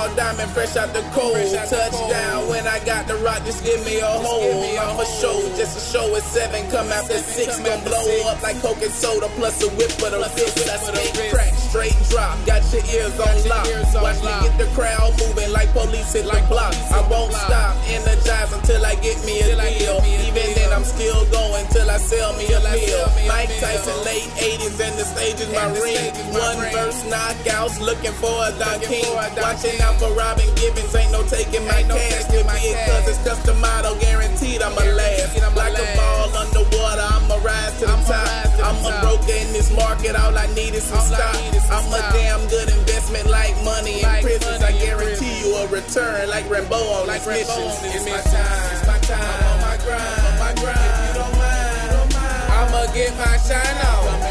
S16: Like a raw diamond fresh out the cold. Touchdown when I got the rock, just give me a hole. I'm a show, just a show at seven, come after six. gonna blow up like Coke and soda, plus a whip for the fist. I spit crack, straight drop, got your ears on lock. Watch me get the crowd moving like police hit the block. I won't stop, energize until I get me a deal. Even then, I'm still going till I sell me a meal. Mike Tyson, late 80s, and the stage is my ring. One verse knockouts, looking for a Don King. Watching out for Robin Givens, ain't no taking my cash. Give me it cause it's custom motto, guaranteed I'ma last. Like a ball underwater, I'ma rise to the top. I'm a broker in this market, all I need is some stock. I'm a damn good investment like money in prisons. I guarantee you a return like Rambo on like missions. It's my time, it's my time. I'm on my grind, on my grind. If you don't mind, don't mind. I'ma get my shine on.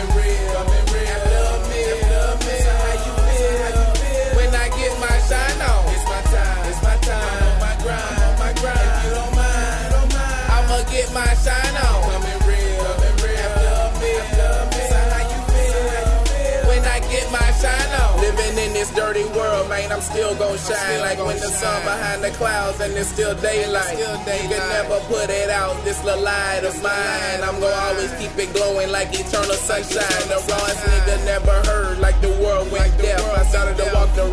S16: My shine on. Coming real, coming real. Love me, love me. So how you feel? How you feel? When I get my shine on. Living in this dirty world, man, I'm still gon' shine. Like when the sun behind the clouds and it's still daylight. You can never put it out. This little light of mine. I'm gon' always keep it glowing like eternal sunshine. The rawest nigga never heard like the world went deaf. I started to walk the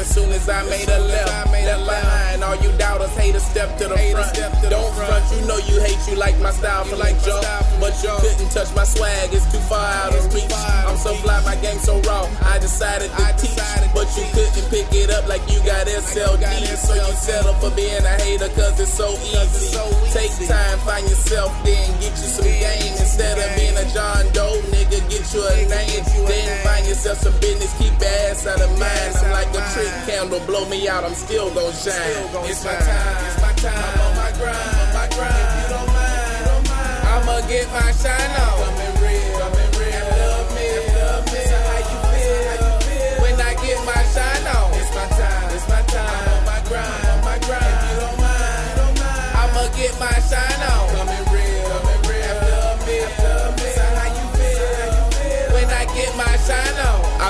S16: as soon as I made a left. Left behind all you doubters, haters, step to the front. Don't front, you know you hate you like my style for like jump. But you couldn't touch my swag, it's too far out of reach. I'm so fly, my game so raw. I decided to teach, but you couldn't pick it up like you got SLD. So you settle for being a hater cause it's so easy. Take time, find yourself, then get you some game. Instead of being a John Doe, nigga, get you a name. Then find yourself some business, keep your ass out of mind. I'm like a trick candle, blow me out, I'm still gon' shine. It's my time, it's my time. I'm on my grind, on my grind. If you don't mind, don't mind. I'ma get my shine on.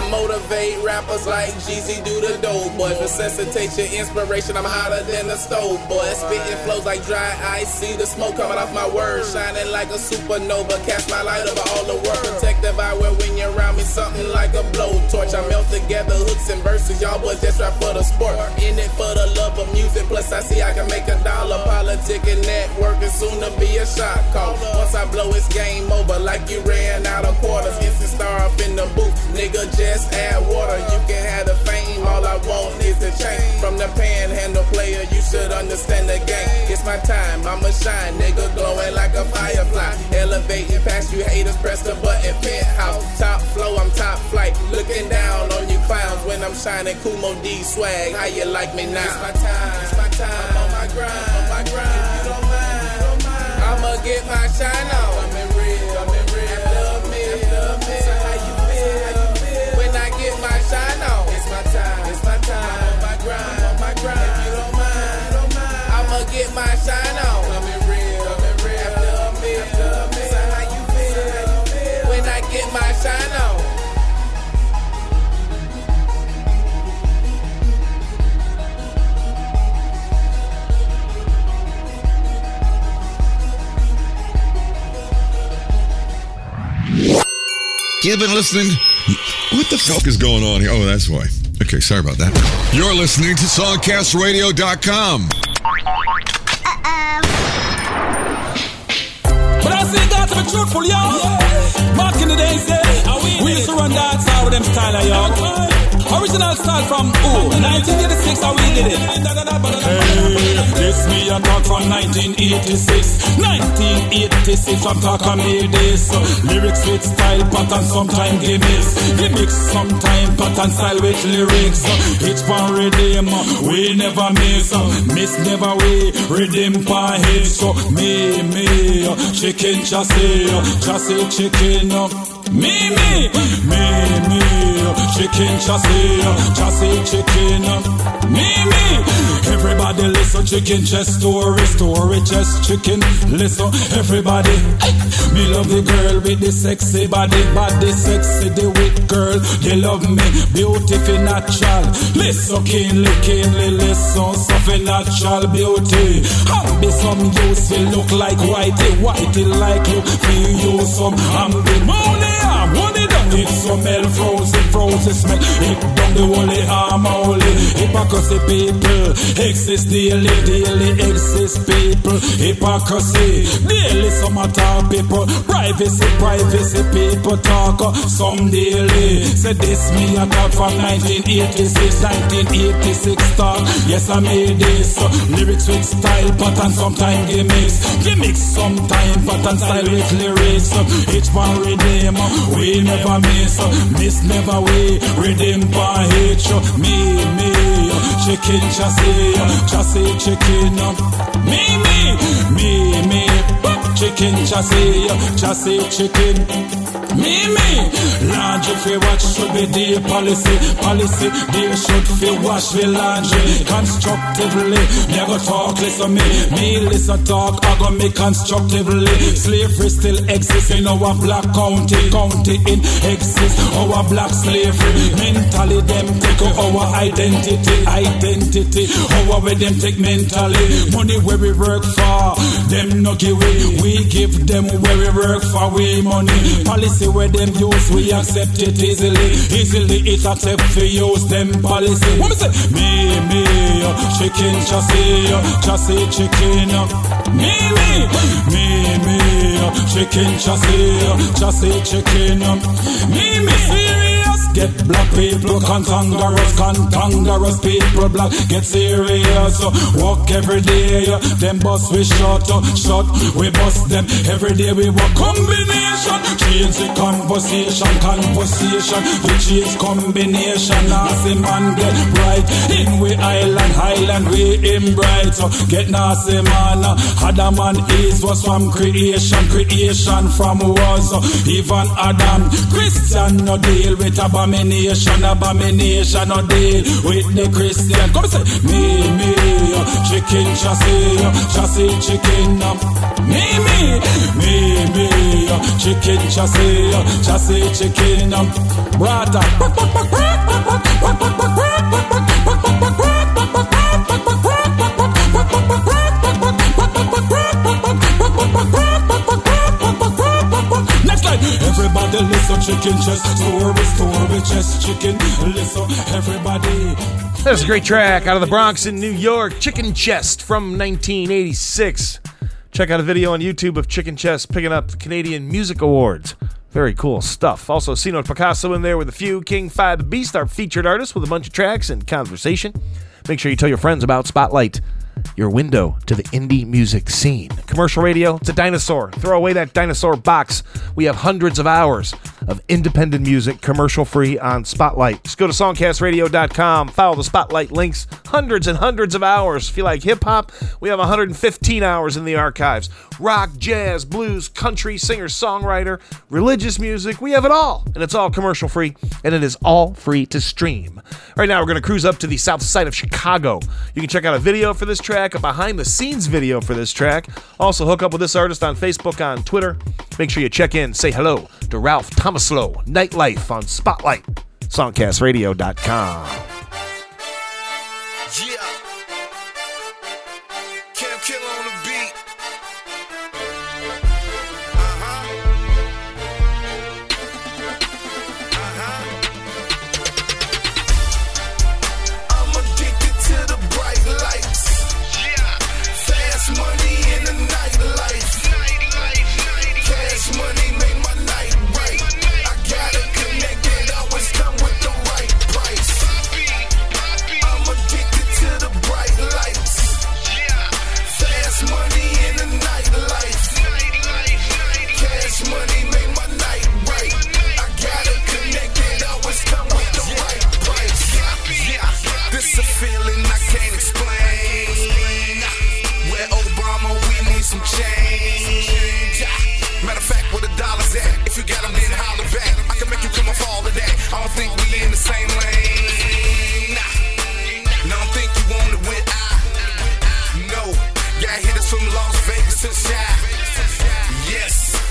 S16: I motivate rappers like Jeezy do the dope boy. Resuscitate your inspiration, I'm hotter than the stove boy. Spitting flows like dry ice, see the smoke coming off my words. Shining like a supernova, cast my light over all the world. Protective eyewear when you're around me, something like a blowtorch. I melt together hooks and verses, y'all boys just rap for the sport. In it for the love of music, plus I see I can make a dollar. Politic and networking, soon to be a shot call. Once I blow, it's game over, like you ran out of quarters. Instant star up in the booth, nigga, add water. You can have the fame, all I want is the change. From the panhandle player, you should understand the game. It's my time, I'ma shine, nigga, glowing like a firefly. Elevating past you haters, press the button, penthouse. Top flow, I'm top flight. Looking down on you clowns when I'm shining Kumo D swag. How you like me now? It's my time, it's my time. I'm on my grind, on my grind. If you don't mind, don't mind. I'ma get my shine on. I'ma my shine on. Coming real, coming real. After me, after me. So how you feel? How you feel? When I get my shine on.
S1: You've been listening. What the fuck is going on here? Oh, that's why. Okay, sorry about that. You're listening to SongcastRadio.com.
S17: I that to be truthful, yo. Back in the days, yeah, we used to run that out with them style, yo. Original style from who? 1986, how we did it. Hey, this me a talk from 1986. 1986, I'm talking me this. Lyrics with style, pattern, sometime gimmicks. Gimmicks, sometime pattern, style with lyrics. Each one redeem, we never miss. Miss never we redeem per hit. So me, me, chicken chassis, chassis chicken. Me, me, me, chicken chassis, chassis chicken. Me, me, everybody listen, chicken chest story, story chest chicken. Listen, everybody. Me love the girl with the sexy body, body sexy, the wit girl. They love me, beautiful natural. Listen, keenly, keenly, listen, something natural beauty. I'll be some use, will look like whitey, whitey like you. feel you some. I'm the money, It's some hell frozen, frozen smell. It down the holy arm only. Hypocrisy people exist daily, daily exist people. Hypocrisy daily, some attack people. Privacy, privacy people talk uh, some daily. Say this me a talk from 1986, 1986 talk. Yes, I made this. Uh, lyrics with style, pattern, sometime gimmicks. Gimmicks, sometime pattern, style with lyrics. Uh, each one redeem, we never miss. Miss never we redeem by H. Me, me, chicken chassis, chassis chicken. Me, me, me, me, chicken chassis, chassis chicken. Me, me, laundry fi watch should be the policy, policy. They should fi wash the laundry constructively. Go talk, listen me, me listen talk. I go me constructively. Slavery still exists in our black county, county in exist. Our oh, black slavery mentally them take our oh, identity, identity. Oh, our where them take mentally. Money where we work for, them no give we. We give them where we work for we money. Policy where them use, we accept it easily. Easily it accept for use them policy. What me? Me, me, uh, chicken chassis, uh, chassis chicken. uh, Me, me, me, me, chicken chassis, chassis chicken. Me, me. Get black people cantangerous, cantangerous people black get serious. uh, Walk every day, uh, them bust we shot, uh, shot we bust them every day. We walk combination, change the conversation, conversation. We change combination. Nasty man get bright in we island, island we in bright. So get nasty man, Adam and Eve was from creation, creation from was even Adam. Christian no deal with abomination, abomination no deal with the Christian. Come say me, me, chicken chassis, chassis chicken. Me, me, me, me, chicken chassis, chassis chicken. Brata. Next. Everybody listen, chicken chest, chest chicken. Listen, everybody.
S2: That's a great track out of the Bronx in New York, Chicken Chest from 1986. Check out a video on YouTube of Chicken Chest picking up the Canadian Music Awards. Very cool stuff. Also, C-Note Picasso in there with a few. King Phy the Beast, our featured artist, with a bunch of tracks and conversation. Make sure you tell your friends about Spotlight, your window to the indie music scene. Commercial radio, it's a dinosaur. Throw away that dinosaur box. We have hundreds of hours of independent music commercial free on Spotlight. Just go to songcastradio.com, follow the Spotlight links. Hundreds and hundreds of hours. If you like hip hop, we have 115 hours in the archives. Rock, jazz, blues, country, singer, songwriter, religious music, we have it all. And it's all commercial free, and it is all free to stream. Right now, we're going to cruise up to the south side of Chicago. You can check out a video for this track, a behind the scenes video for this track. Also, hook up with this artist on Facebook, on Twitter. Make sure you check in, say hello to Ralph Tamosko, Nightlife on Spotlight, songcastradio.com.
S18: Yeah.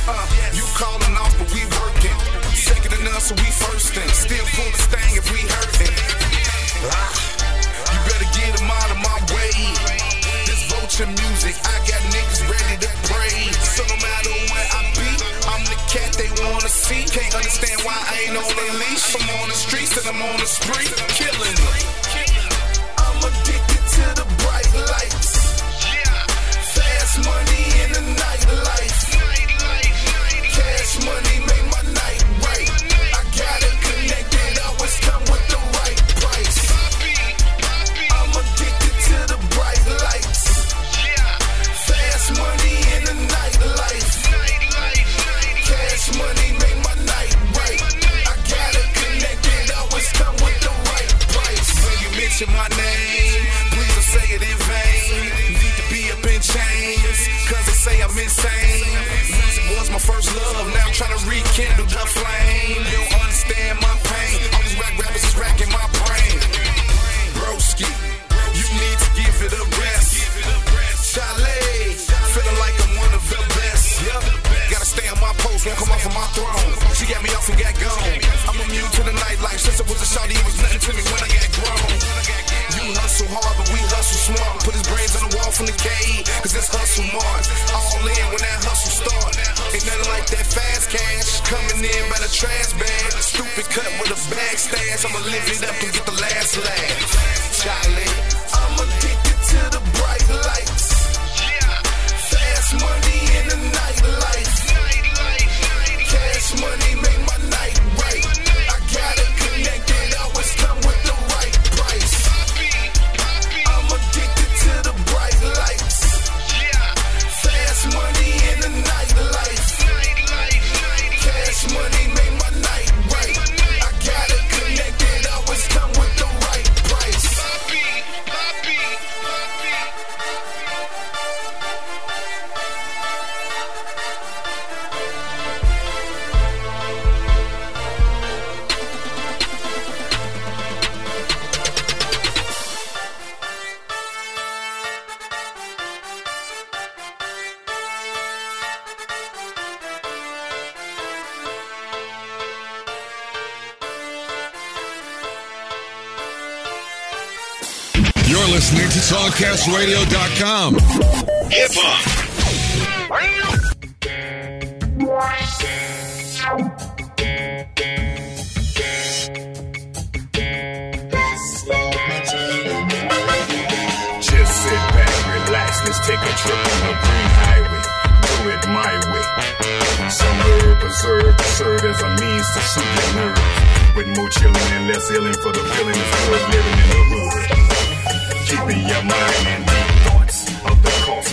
S18: Uh, you calling off, but we working. Second to none, so we first thing. Still full of sting if we hurting. Ah, you better get them out of my way. This vulture music, I got niggas ready to pray. So no matter where I be, I'm the cat they wanna see. Can't understand why I ain't on a leash. I'm on the streets and I'm on the street, killing
S1: Hip hop.
S19: Just sit back, relax, let's take a trip on the green highway. Do it my way. Some herb preserve serve as a means to soothe your nerves. With more chilling and less healing for the feeling is good living in the hood. Keeping your mind in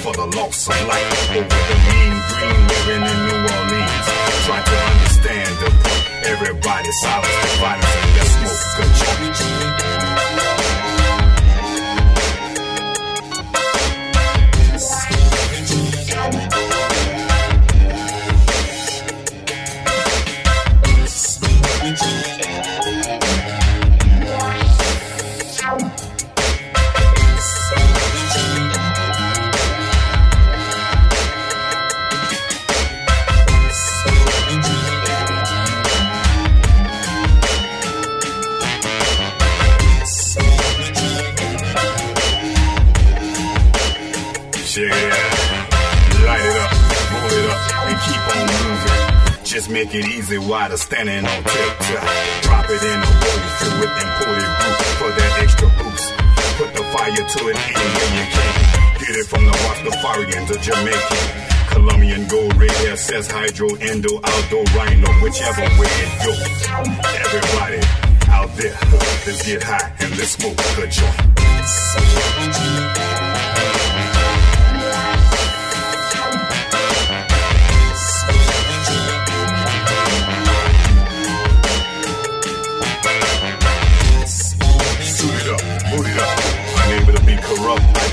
S19: for the loss of life over the mean green living in New Orleans. Try to understand the point. Everybody silence the violence and let's smoke a Make it easy while the standing on TikTok. Drop it in a bowl, fill with imported brew for that extra boost. Put the fire to it any way you can. Get it from the Rastafarian to Jamaican. Colombian gold red says hydro, endo, outdoor rhino, whichever way it goes. Everybody out there, let's get high and let's smoke a joint.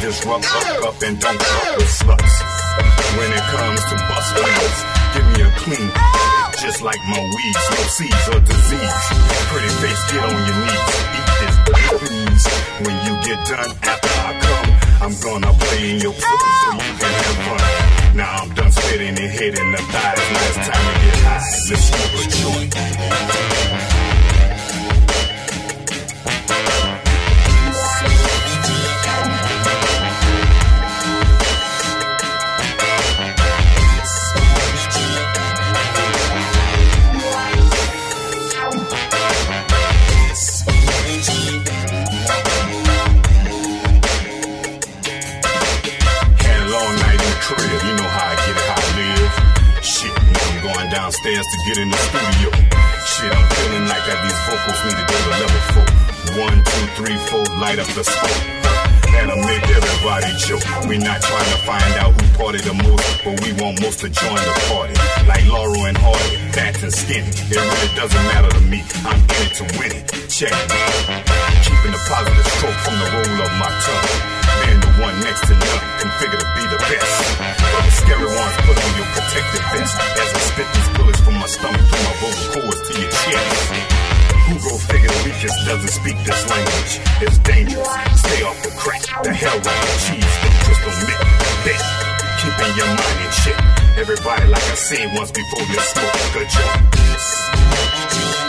S19: I disrupt, up, up, and don't fuck with sluts. When it comes to bust wheels, give me a clean. Just like my weeds, no seeds or disease. Pretty face, get on your knees. Eat this, please. When you get done, after I come, I'm gonna play in your pussy so you can have fun. Now I'm done spitting and hitting the thighs. It's time to get high. Let's smoke a joint. Downstairs to get in the studio. Shit, I'm feeling like that these vocals need to go to level four. One, two, three, four, light up the smoke. That'll make everybody choke. We not trying to find out who party the most, but we want most to join the party. Like Laurel and Hardy, fat and skinny. It really doesn't matter to me. I'm in it to win it. Check. Keeping the positive stroke from the roll of my tongue. The one next to to be the best. The scary ones, put on your protective vest. As I spit these bullets from my stomach through my vocal cords to your chest. Figure the weakest doesn't speak this language? It's dangerous. Stay off the crack. The hell with the cheese. Crystal. Bet. Keeping your mind in. Everybody, like I once before, smoke good joint.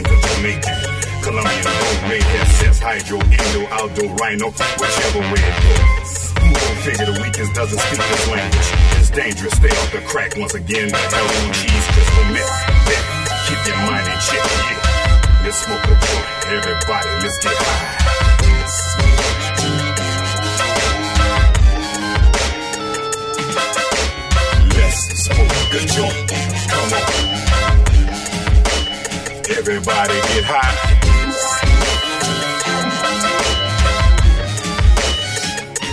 S19: The Jamaican. Colombian hydro, rhino, whichever way it goes. Figure the weakest doesn't speak this language? It's dangerous, stay off the crack once again. Cheese, crystal keep your mind in check, yeah. Let's smoke a joint, everybody, let's get high. Let's smoke a joint, come on. Everybody get hot.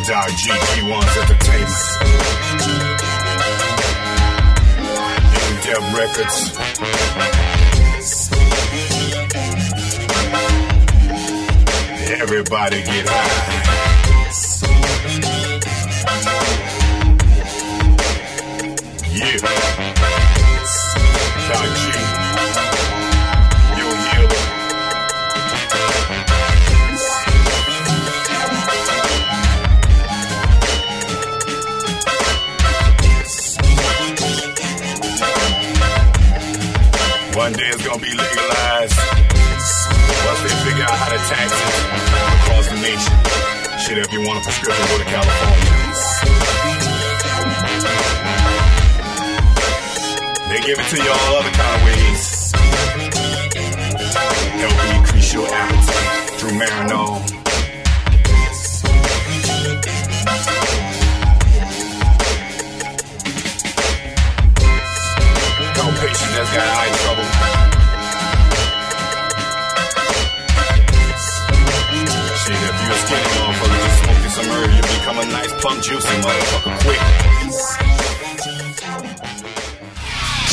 S19: Doc GT1's Entertainment. In-depth records. Everybody get high. Yeah. One day it's gonna be legalized. Once they figure out how to tax it across the nation. Shit, if you want a prescription, go to California. They give it to you all other kind of ways. Help increase your appetite through Marinol. That's got eye a nice plump juicy motherfucker quick.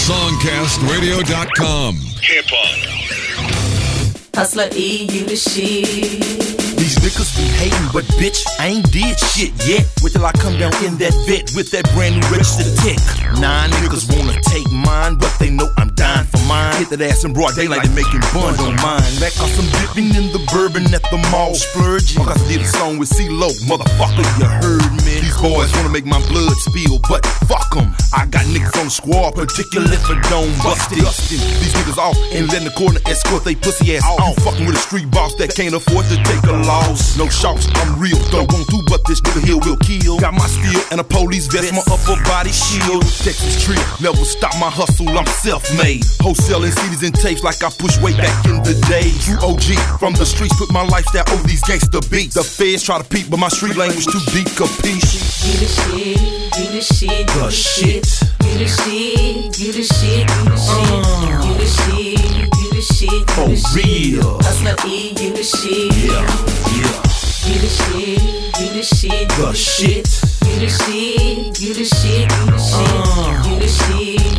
S1: Songcastradio.com. Hip hop.
S6: Hustler E, you the shit.
S20: These niggas be hating, but bitch, I ain't did shit yet. Wait till I come down in that vet with that brand new registered tech. Nine niggas wanna take mine, but they know I'm that ass in broad daylight and making bun on mine. Back off some dipping in the bourbon at the mall, splurging. Cause I did a song with CeeLo, motherfucker, you heard me. These boys wanna make my blood spill, but fuck 'em. I got niggas on the squad, particularly for Dome Busted. These niggas off and letting the corner escort they pussy ass off. Fucking with a street boss that can't afford to take a loss. No shots, I'm real. Don't want to, this nigga here will kill. Got my steel and a police vest, my upper body shield. Texas trip, never stop my hustle, I'm self-made. Wholesaling CDs and tapes like I pushed way back in the day. True OG from the streets, put my lifestyle over these gangster beats. The feds try to peep, but my street language too deep, capiche?
S6: You the shit, you the shit,
S20: The shit.
S6: You the shit, you the shit, uh. you the shit, you the shit, you the shit,
S20: For
S6: the shit.
S20: real.
S6: Hustler E, you the shit.
S20: Yeah, yeah.
S6: You the shit, you the shit,
S20: The shit.
S6: You the shit, you the shit, you the shit, you the shit, uh. the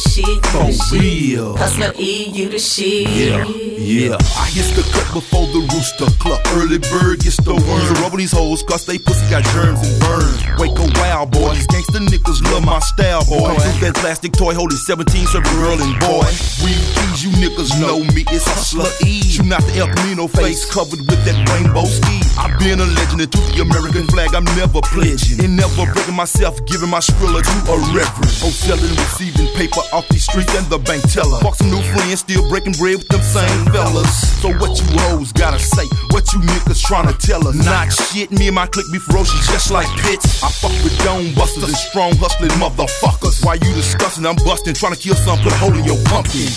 S6: shit, you
S20: For real.
S6: Hustler E, you the shit.
S20: Yeah, yeah. I hit the cut before the rooster cluck. Early bird gets the worm. You rubbing these hoes, cause they pussy got germs and burns. Wake a wild boy. These gangsta niggas love my style, boy. Come through that plastic toy holding 17 serving girl and boy. We keys, you niggas know me. It's hustler E. Shooting out the El Camino face covered with that rainbow ski. I've been a legend and to the American flag, I'm never pledging. And never breaking myself, giving my skrilla to a reverend. Oh, selling, receiving paper off these streets and the bank teller. Fuck some new friends, still breaking bread with them same fellas. So what you hoes gotta say? What you niggas tryna tell us? Not shit, me and my clique be ferocious just like pits. I fuck with dome busters and strong hustling motherfuckers. Why you discussing? I'm busting, trying to kill some, put a hole in your pumpkin.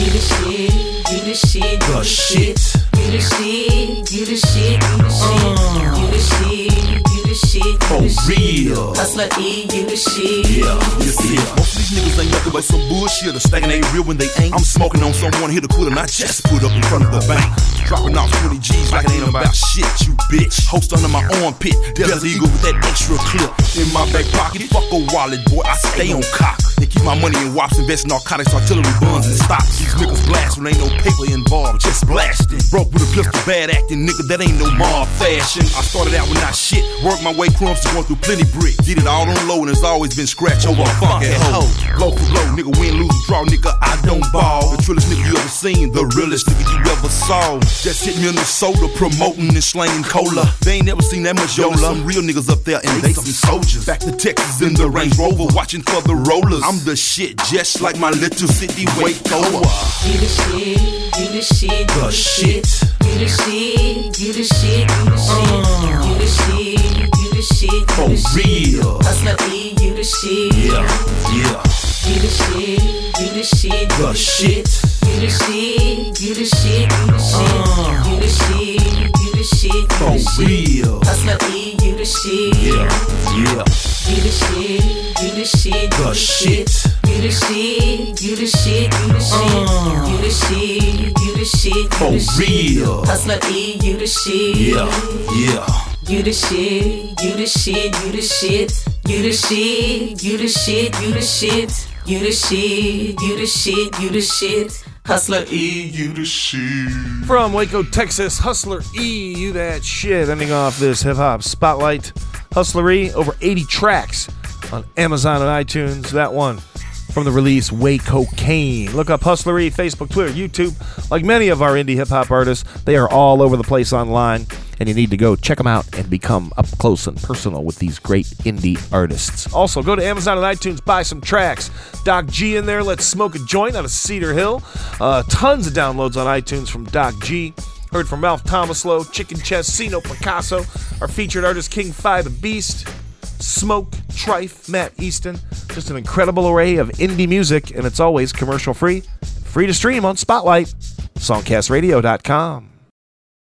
S6: You the shit, you the shit, you
S20: The shit.
S6: You the shit, you the shit, you the shit, uh. you the shit, you the shit,
S20: For
S6: the
S20: real.
S6: Hustler E, you the shit.
S20: Yeah, you see it. Most of these niggas ain't nothing but some bullshit. A stacking ain't real when they ain't. I'm smoking on someone here to quit and I just put up in front of the bank. Dropping off 20 G's like it ain't about shit, you bitch. Host under my armpit. Desert Eagle with that extra clip in my back pocket. Fuck a wallet, boy. I stay on cock. Keep my money in wops, invest in narcotics, artillery, buns, and stocks. These niggas blast when ain't no paper involved, just blasting. Broke with a pistol, bad acting, nigga, that ain't no mob fashion. I started out with not shit, worked my way crumbs to going through plenty brick. Did it all on low, and it's always been scratch over a at hoe. Blow for blow, nigga, win, lose, draw, nigga, I don't ball. The trillest nigga you ever seen, the realest nigga you ever saw. Just hit me on the soda, promoting and slanging cola. They ain't never seen that much Yola. Some real niggas up there, and they some soldiers. Back to Texas in the Range Rover, watching for the rollers. I'm the shit, just like my little city Waco.
S6: You the shit, you the shit, you
S20: The shit.
S6: You the shit, you the shit, you the shit, you the shit, you the shit, you
S20: For
S6: the shit.
S20: real.
S6: Hustler E, you the shit.
S20: Yeah, yeah.
S6: You the shit, you the shit, you
S20: The shit.
S6: You the shit, you the shit, you the shit, you the shit, you the shit,
S20: For. Real.
S6: Hustler E, you the shit.
S20: Yeah, yeah.
S6: You the shit, you the shit,
S20: the,
S6: the
S20: shit. shit.
S6: You the shit, you the shit, you the shit. You the shit, you the shit, you the shit.
S20: For real.
S6: Hustler E, you the shit.
S20: Yeah, yeah.
S6: You the shit, you the shit, you the shit. You the shit, you the shit, you the shit. You the shit, you the shit, you the shit. Hustler E, you the shit.
S2: From Waco, Texas, Hustler E, you that shit. Ending off this hip hop spotlight. Hustler E, over 80 tracks on Amazon and iTunes. That one from the release Way Cocaine. Look up Hustler E, Facebook, Twitter, YouTube. Like many of our indie hip hop artists, they are all over the place online, and you need to go check them out and become up close and personal with these great indie artists. Also, go to Amazon and iTunes, buy some tracks. Doc G in there, let's smoke a joint out of Cedar Hill. Uh, tons of downloads on iTunes from Doc G. Heard from Ralph Tamosko, Chicken Chest, C-Note Picasso, our featured artist King Phy Da Beast, Smoke, TR1FE, Matt Easton. Just an incredible array of indie music, and it's always commercial free, free to stream on Spotlight, songcastradio.com.